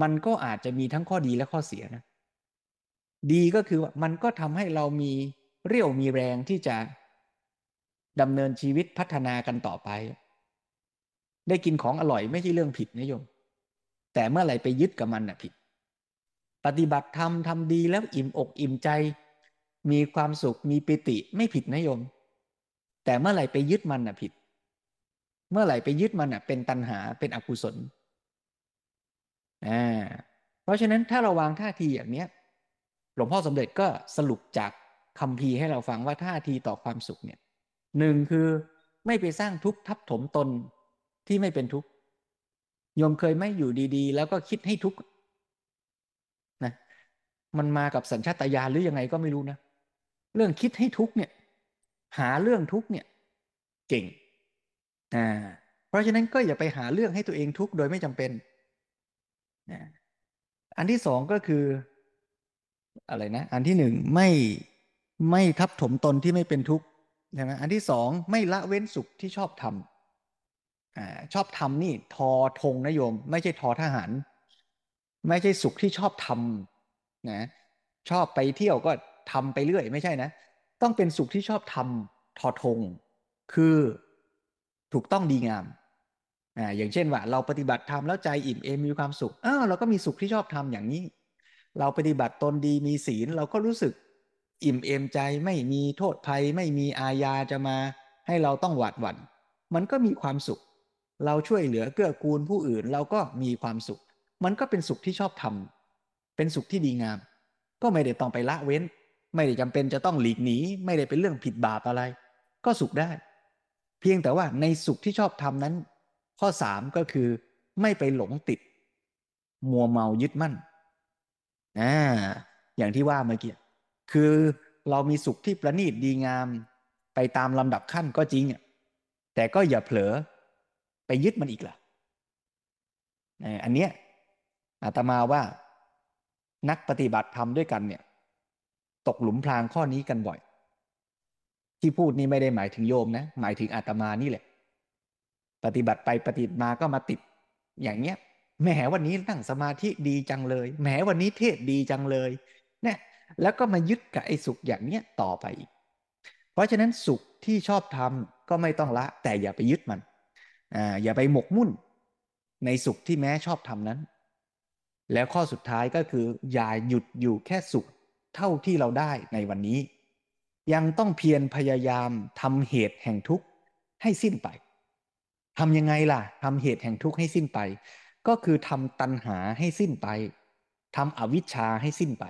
มันก็อาจจะมีทั้งข้อดีและข้อเสียนะ ดีก็คือว่ามันก็ทำให้เรามีเรี่ยวมีแรงที่จะดำเนินชีวิตพัฒนากันต่อไป ได้กินของอร่อยไม่ใช่เรื่องผิดนะโยม แต่เมื่อไหร่ไปยึดกับมันน่ะผิด ปฏิบัติธรรมทำดีแล้วอิ่มอกอิ่มใจ มีความสุขมีปิติไม่ผิดนะโยม แต่เมื่อไหร่ไปยึดมันน่ะผิด เมื่อไหร่ไปยึดมันน่ะ เป็นตัณหาเป็นอกุศลอ่าเพราะฉะนั้นถ้าเราวางท่าทีอย่างเนี้ย หลวงพ่อสมเด็จก็สรุปจากคำพีให้เราฟังว่าท่าทีต่อความสุขเนี่ยหนึ่งคือไม่ไปสร้างทุกข์ทับถมตนที่ไม่เป็นทุกข์โยมเคยไม่อยู่ดีๆ แล้วก็คิดให้ทุกข์นะมันมากับสัญชาตญาณหรือยังไงก็ไม่รู้นะ เรื่องคิดให้ทุกเนี่ย หาเรื่องทุกเนี่ย เก่งอ่าเพราะฉะนั้นก็อย่าไปหาเรื่องให้ตัวเองทุกโดยไม่จำเป็นนะอันที่สองก็คือ อะไรนะ อันที่หนึ่งไม่ไม่ทับถมตนที่ไม่เป็นทุกข์ใช่ไหมอันที่สองไม่ละเว้นสุขที่ชอบทำอ่าชอบทำนี่ทอธงนะโยม ไม่ใช่ทอทหาร ไม่ใช่สุขที่ชอบทำนะ ชอบไปเที่ยวก็ ทำไปเรื่อยไม่ใช่นะ ต้องเป็นสุขที่ชอบทำทอธงคือถูกต้องดีงามอ่าอย่างเช่นว่า เราปฏิบัติธรรมแล้วใจอิ่มเอมมีความสุขอ้าวเราก็มีสุขที่ชอบทำอย่างนี้ เราปฏิบัติตนดีมีศีลเราก็รู้สึกอิ่มเอมใจไม่มีโทษภัย ไม่มีอาญาจะมาให้เราต้องหวาดหวัน่นมันก็มีความสุข เราช่วยเหลือเกื้อกูลผู้อื่นเราก็มีความสุข มันก็เป็นสุขที่ชอบทำเป็นสุขที่ดีงาม ก็ไม่ได้ต้องไปละเว้น ไม่ได้จำเป็นจะต้องหลีกหนีไม่ได้เป็นเรื่องผิดบาปอะไร ก็สุขได้ เพียงแต่ว่าในสุขที่ชอบทำนั้น ข้อสามก็คือ ไม่ไปหลงติด มัวเมายึดมั่นอ่าอย่างที่ว่าเมื่อกี้คือเรามีสุขที่ประณีตดีงาม ไปตามลำดับขั้นก็จริงแต่ก็อย่าเผลอไปยึดมันอีกล่ะอันเนี้ยอาตมาว่านักปฏิบัติธรรมด้วยกันเนี่ย ตกหลุมพรางข้อนี้กันบ่อย ที่พูดนี่ไม่ได้หมายถึงโยมนะ หมายถึงอาตมานี่แหละ ปฏิบัติไปปฏิบัติมาก็มาติด อย่างเนี้ยแหมวันนี้นั่งสมาธิดีจังเลยแหมวันนี้เทศดีจังเลยเนี่ยแล้วก็มายึดกับไอ้สุขอย่างเนี้ยต่อไปอีก เพราะฉะนั้นสุขที่ชอบทำก็ไม่ต้องละ แต่อย่าไปยึดมันอ่าอย่าไปหมกมุ่น ในสุขที่แม้ชอบทำนั้น แล้วข้อสุดท้ายก็คือ อย่าหยุดอยู่แค่สุข เท่าที่เราได้ในวันนี้ ยังต้องเพียรพยายามทำเหตุแห่งทุกข์ให้สิ้นไปทำยังไงล่ะทำเหตุแห่งทุกข์ให้สิ้นไป ก็คือทำตัณหาให้สิ้นไปทำอวิชชาให้สิ้นไป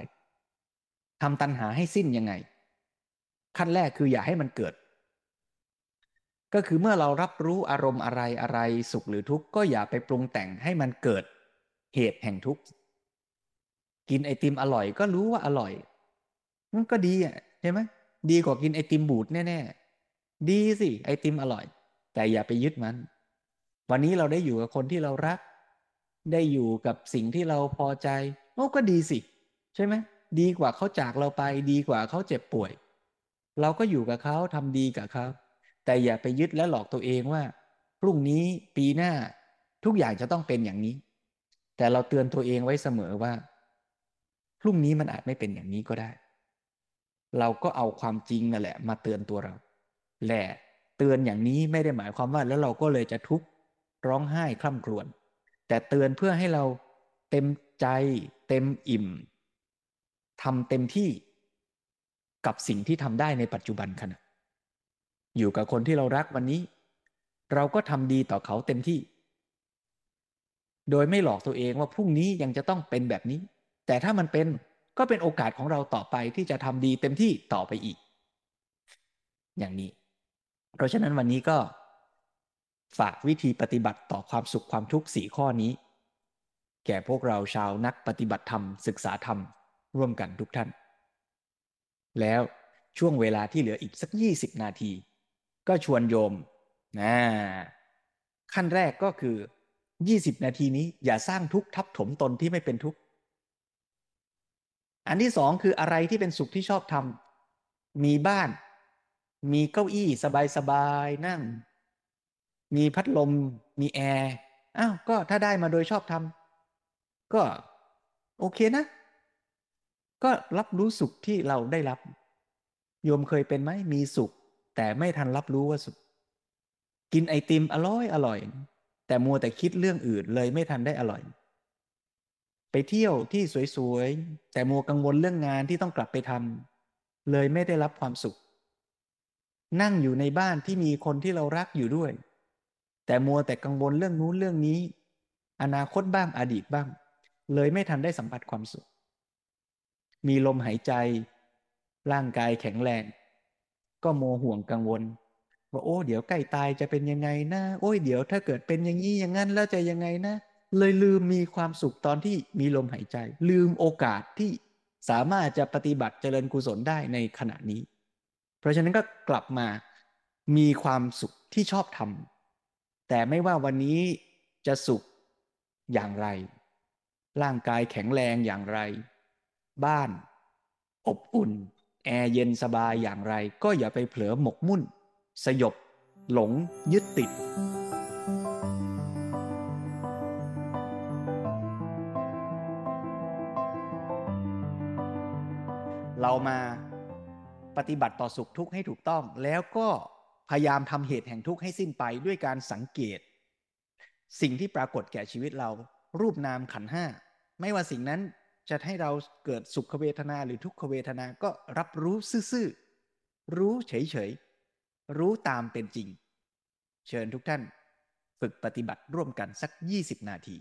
ทำตัณหาให้สิ้นยังไง ขั้นแรกคืออย่าให้มันเกิด ก็คือเมื่อเรารับรู้อารมณ์อะไรอะไรสุขหรือทุกข์ก็อย่าไปปรุงแต่งให้มันเกิดเหตุแห่งทุกข์กินไอติมอร่อยก็รู้ว่าอร่อย มันก็ดีอะใช่ไหมดีกว่ากินไอติมบูดแน่ๆดีสิ ไอติมอร่อย แต่อย่าไปยึดมัน วันนี้เราได้อยู่กับคนที่เรารัก ได้อยู่กับสิ่งที่เราพอใจโอ้ก็ดีสิ ใช่ไหมดีกว่าเขาจากเราไป ดีกว่าเขาเจ็บป่วย เราก็อยู่กับเขาทำดีกับเขาแต่อย่าไปยึดและหลอกตัวเองว่าพรุ่งนี้ปีหน้าทุกอย่างจะต้องเป็นอย่างนี้ แต่เราเตือนตัวเองไว้เสมอว่า พรุ่งนี้มันอาจไม่เป็นอย่างนี้ก็ได้ เราก็เอาความจริงนั่นแหละ มาเตือนตัวเรา แหละเตือนอย่างนี้ไม่ได้หมายความว่า แล้วเราก็เลยจะทุกข์ร้องไห้คร่ำครวญแต่เตือนเพื่อให้เราเต็มใจ เต็มอิ่มทำเต็มที่กับสิ่งที่ทำได้ในปัจจุบันขณะอยู่กับคนที่เรารักวันนี้ เราก็ทำดีต่อเขาเต็มที่ โดยไม่หลอกตัวเองว่าพรุ่งนี้ยังจะต้องเป็นแบบนี้ แต่ถ้ามันเป็น ก็เป็นโอกาสของเราต่อไปที่จะทำดีเต็มที่ต่อไปอีก อย่างนี้ เพราะฉะนั้นวันนี้ก็ ฝากวิธีปฏิบัติต่อความสุขความทุกข์สี่ข้อนี้ แก่พวกเราชาวนักปฏิบัติธรรม ศึกษาธรรม ร่วมกันทุกท่าน แล้วช่วงเวลาที่เหลืออีกสักยี่สิบนาที ก็ชวนโยมนะขั้นแรกก็คือยี่สิบนาทีนี้อย่าสร้างทุกข์ทับถมตนที่ไม่เป็นทุกข์ อันที่สองคืออะไรที่เป็นสุขที่ชอบทำมีบ้าน มีเก้าอี้สบายๆนั่ง มีพัดลม มีแอร์อ้าวก็ถ้าได้มาโดยชอบทำก็โอเคนะ ก็รับรู้สุขที่เราได้รับ โยมเคยเป็นไหมมีสุข แต่ไม่ทันรับรู้ว่าสุข กินไอติมอร่อยอร่อย แต่มัวแต่คิดเรื่องอื่นเลยไม่ทันได้อร่อย ไปเที่ยวที่สวยๆ แต่มัวกังวลเรื่องงานที่ต้องกลับไปทำเลยไม่ได้รับความสุข นั่งอยู่ในบ้านที่มีคนที่เรารักอยู่ด้วย แต่มัวแต่กังวลเรื่องนู้นเรื่องนี้ อนาคตบ้างอดีตบ้าง เลยไม่ทันได้สัมผัสความสุข มีลมหายใจ ร่างกายแข็งแรง ก็โมห่วงกังวลว่าโอ้ เดี๋ยวใกล้ตายจะเป็นยังไงนะ โอ้ยเดี๋ยวถ้าเกิดเป็นอย่างนี้อย่างนั้นแล้วจะยังไงนะ เลยลืมมีความสุขตอนที่มีลมหายใจ ลืมโอกาสที่สามารถจะปฏิบัติเจริญกุศลได้ในขณะนี้ เพราะฉะนั้นก็กลับมามีความสุขที่ชอบทำแต่ไม่ว่าวันนี้จะสุขอย่างไร ร่างกายแข็งแรงอย่างไร บ้าน อบอุ่น แอร์เย็นสบายอย่างไร ก็อย่าไปเผลอหมกมุ่น สยบ หลงยึดติด มาปฏิบัติต่อสุขทุกข์ให้ถูกต้อง แล้วก็พยายามทำเหตุแห่งทุกข์ให้สิ้นไปด้วยการสังเกต สิ่งที่ปรากฏแก่ชีวิตเรา รูปนามขันห้าไม่ว่าสิ่งนั้นจะให้เราเกิดสุขเวทนาหรือทุกขเวทนาก็รับรู้ซื่อๆรู้เฉยๆรู้ตามเป็นจริง เชิญทุกท่าน ฝึกปฏิบัติร่วมกันสัก 20 นาที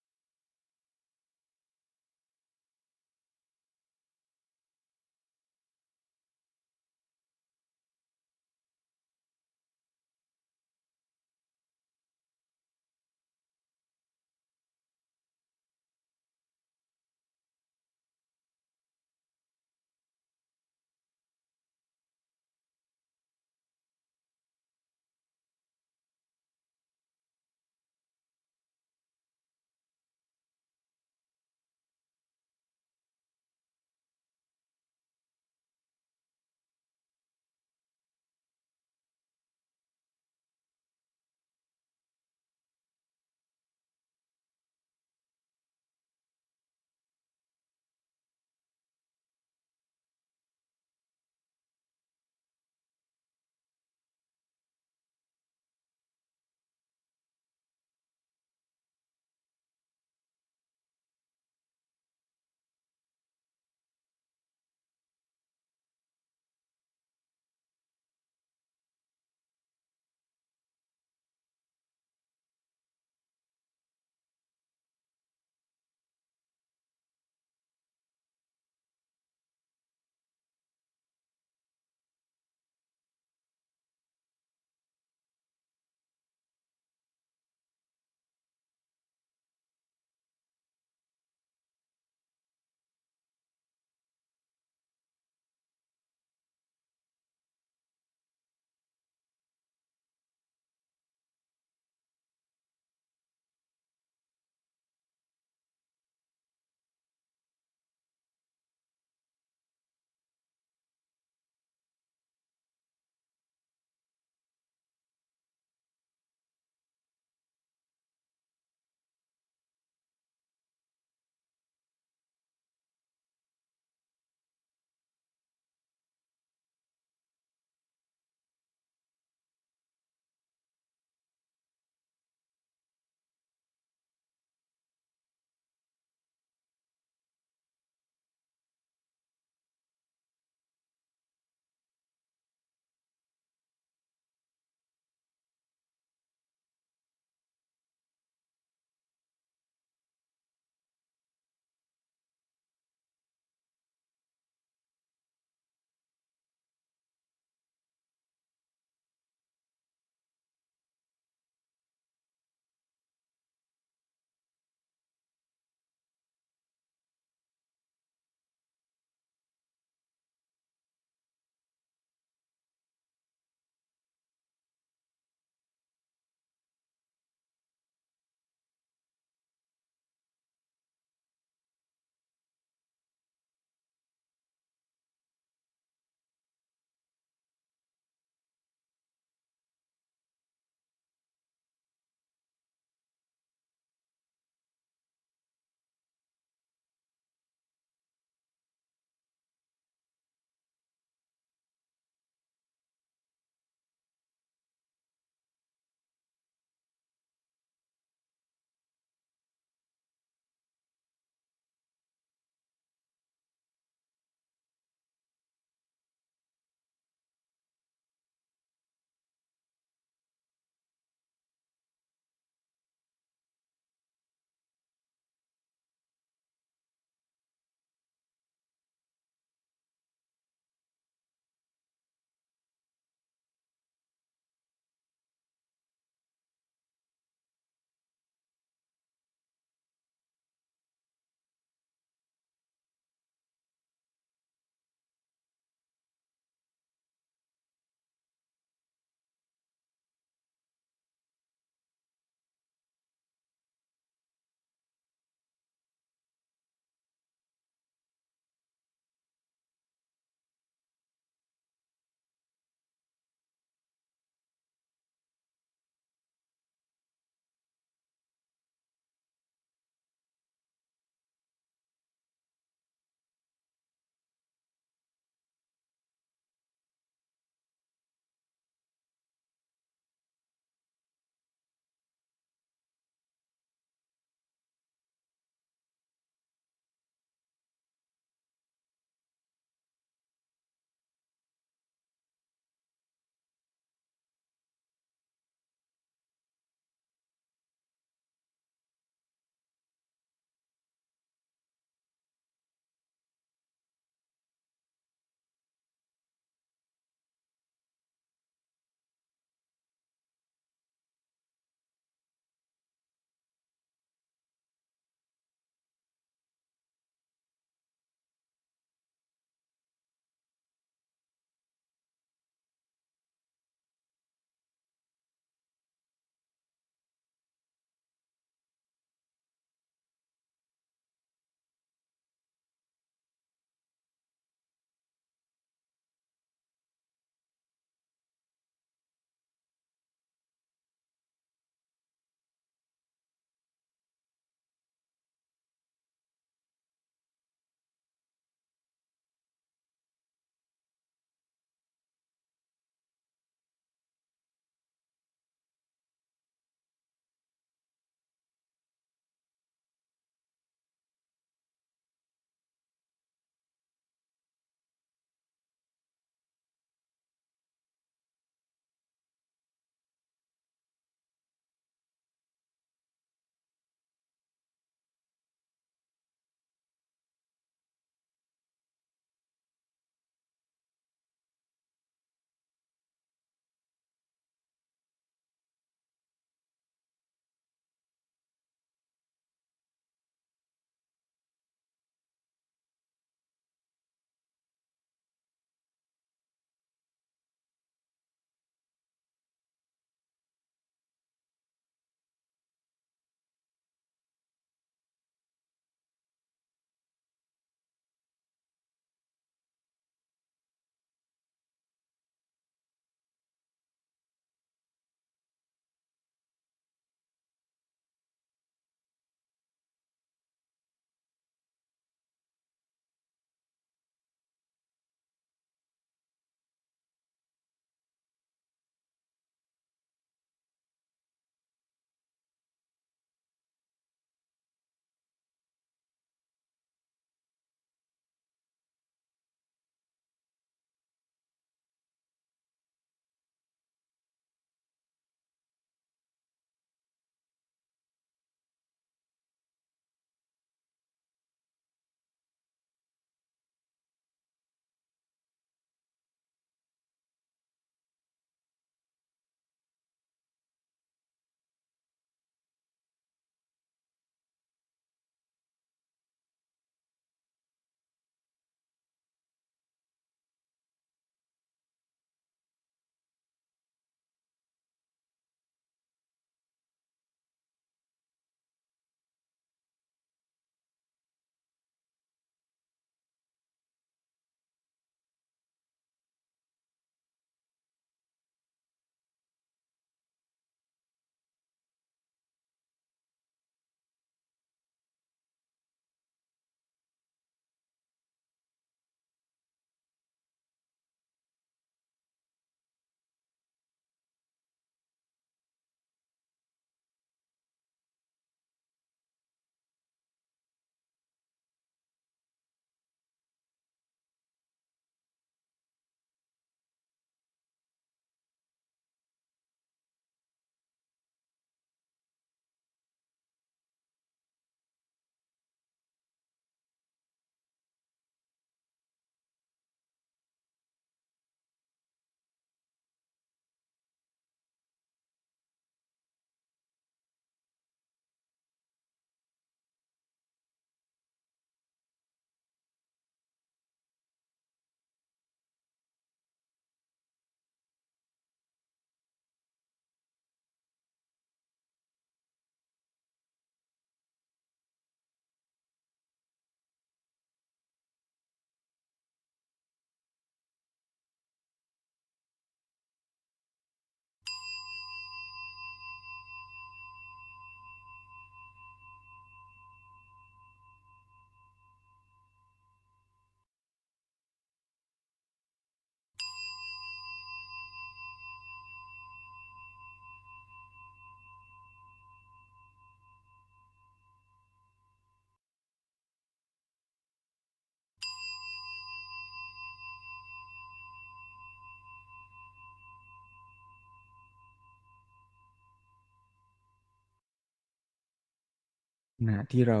นะที่เรา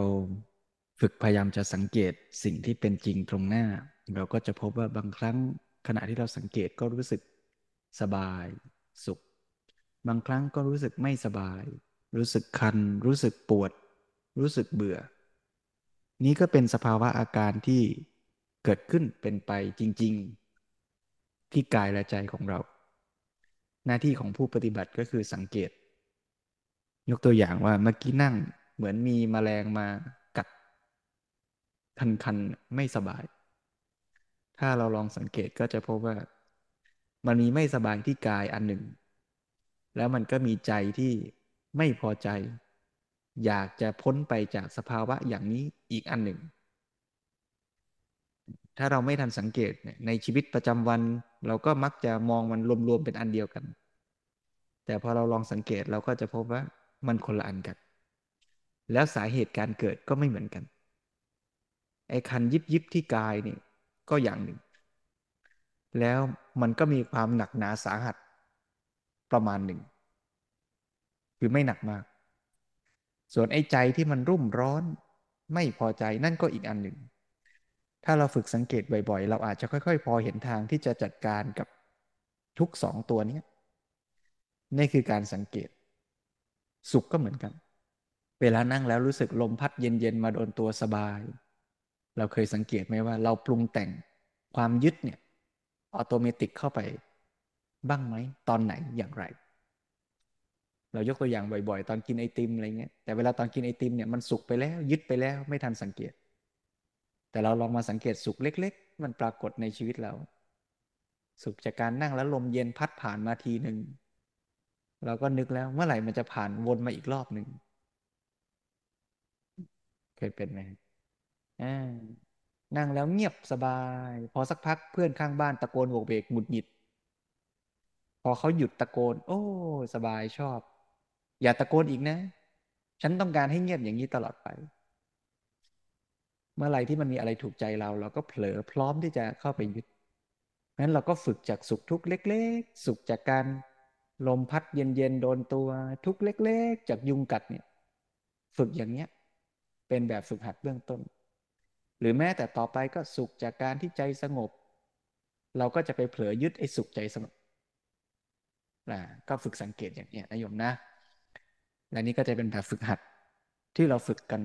ฝึกพยายามจะสังเกตสิ่งที่เป็นจริงตรงหน้า เราก็จะพบว่าบางครั้งขณะที่เราสังเกตก็รู้สึกสบาย สุข บางครั้งก็รู้สึกไม่สบาย รู้สึกคัน รู้สึกปวด รู้สึกเบื่อ นี้ก็เป็นสภาวะอาการที่เกิดขึ้นเป็นไปจริง ๆ ที่กายและใจของเรา หน้าที่ของผู้ปฏิบัติก็คือสังเกต ยกตัวอย่างว่าเมื่อกี้นั่ง เหมือนมีมแมลงมากัด คันๆ ไม่สบาย ถ้าเราลองสังเกตก็จะพบว่า มันมีไม่สบายที่กายอันหนึ่ง แล้วมันก็มีใจที่ไม่พอใจ อยากจะพ้นไปจากสภาวะอย่างนี้อีกอันหนึ่ง ถ้าเราไม่ทันสังเกตในชีวิตประจำวัน เราก็มักจะมองมันรวมๆเป็นอันเดียวกัน แต่พอเราลองสังเกตเราก็จะพบว่ามันคนละอันกัน แล้วสาเหตุการเกิดก็ไม่เหมือนกัน ไอ้คันยิบยิบที่กายนี่ก็อย่างหนึ่ง แล้วมันก็มีความหนักหนาสาหัสประมาณหนึ่ง คือไม่หนักมาก ส่วนไอ้ใจที่มันรุ่มร้อน ไม่พอใจนั่นก็อีกอันหนึ่ง ถ้าเราฝึกสังเกตบ่อยๆ เราอาจจะค่อยๆ พอเห็นทางที่จะจัดการกับทุกสองตัวนี้นี่คือการสังเกต สุขก็เหมือนกัน เวลานั่งแล้วรู้สึกลมพัดเย็นๆมาโดนตัวสบาย เราเคยสังเกตไหมว่า เราปรุงแต่งความยึดเนี่ยอัตโนมัติเข้าไปบ้างไหม ตอนไหนอย่างไร เรายกตัวอย่างบ่อยๆ ตอนกินไอติมอะไรเงี้ยแต่เวลาตอนกินไอติมเนี่ยมันสุกไปแล้ว ยึดไปแล้ว ไม่ทันสังเกต แต่เราลองมาสังเกตสุกเล็ก ๆ มันปรากฏในชีวิตเรา สุขจากการนั่งแล้วลมเย็นพัดผ่านมาทีหนึ่งเราก็นึกแล้วเมื่อไหร่มันจะผ่านวนมาอีกรอบหนึ่ง เคยเป็นไหมอ่านั่งแล้วเงียบสบาย พอสักพักเพื่อนข้างบ้านตะโกนโวกเวกหงุดหงิด พอเขาหยุดตะโกน โอ้ สบายชอบ อย่าตะโกนอีกนะ ฉันต้องการให้เงียบอย่างนี้ตลอดไป เมื่อไรที่มันมีอะไรถูกใจเรา เราก็เผลอพร้อมที่จะเข้าไปยึดนั้นเราก็ฝึกจากสุขทุกเล็ก ๆ สุขจากการลมพัดเย็นๆโดนตัว ทุกเล็ก ๆ จากยุงกัดเนี่ย ฝึกอย่างเนี้ย เป็นแบบฝึกหัดเบื้องต้น หรือแม้แต่ต่อไปก็สุขจากการที่ใจสงบ เราก็จะไปเผลอยึดไอ้สุขใจสงบนะก็ฝึกสังเกตอย่างนี้นะโยมนะ และนี้ก็จะเป็นแบบฝึกหัดที่เราฝึกกัน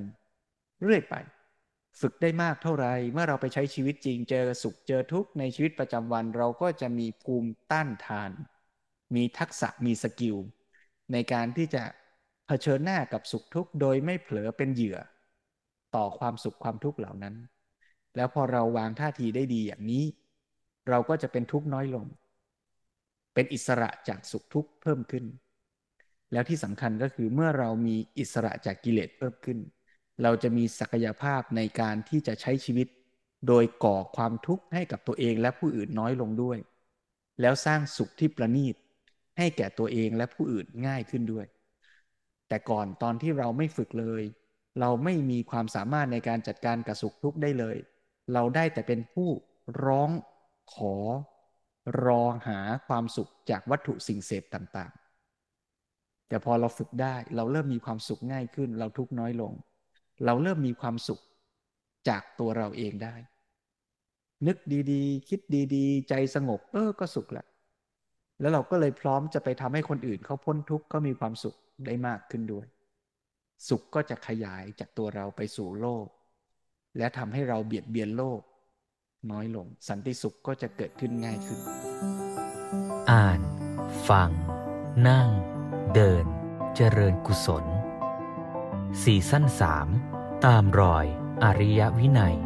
เรื่อยไป ฝึกได้มากเท่าไรเมื่อเราไปใช้ชีวิตจริง เจอสุขเจอทุกข์ในชีวิตประจำวัน เราก็จะมีภูมิต้านทาน มีทักษะมีสกิลในการที่จะเผชิญหน้ากับสุขทุกข์โดยไม่เผลอเป็นเหยื่อ ต่อความสุขความทุกข์เหล่านั้น แล้วพอเราวางท่าทีได้ดีอย่างนี้ เราก็จะเป็นทุกข์น้อยลง เป็นอิสระจากสุขทุกข์เพิ่มขึ้น แล้วที่สำคัญก็คือเมื่อเรามีอิสระจากกิเลสเพิ่มขึ้น เราจะมีศักยภาพในการที่จะใช้ชีวิต โดยก่อความทุกข์ให้กับตัวเองและผู้อื่นน้อยลงด้วย แล้วสร้างสุขที่ประณีตให้แก่ตัวเองและผู้อื่นง่ายขึ้นด้วย แต่ก่อนตอนที่เราไม่ฝึกเลย เราไม่มีความสามารถในการจัดการกับสุขทุกข์ได้เลย เราได้แต่เป็นผู้ร้องขอรอหาความสุขจากวัตถุสิ่งเสพต่างๆ แต่พอเราฝึกได้เราเริ่มมีความสุขง่ายขึ้น เราทุกข์น้อยลง เราเริ่มมีความสุขจากตัวเราเองได้ นึกดีๆ คิดดีๆ ใจสงบเออก็สุขแหละแล้วเราก็เลยพร้อมจะไปทำให้คนอื่นเขาพ้นทุกข์ก็มีความสุขได้มากขึ้นด้วย สุขก็จะขยายจากตัวเราไปสู่โลก และทำให้เราเบียดเบียนโลก น้อยลง สันติสุขก็จะเกิดขึ้นง่ายขึ้น อ่าน ฟัง นั่ง เดิน เจริญกุศล สี่สั้นสามตามรอย อริยวินัย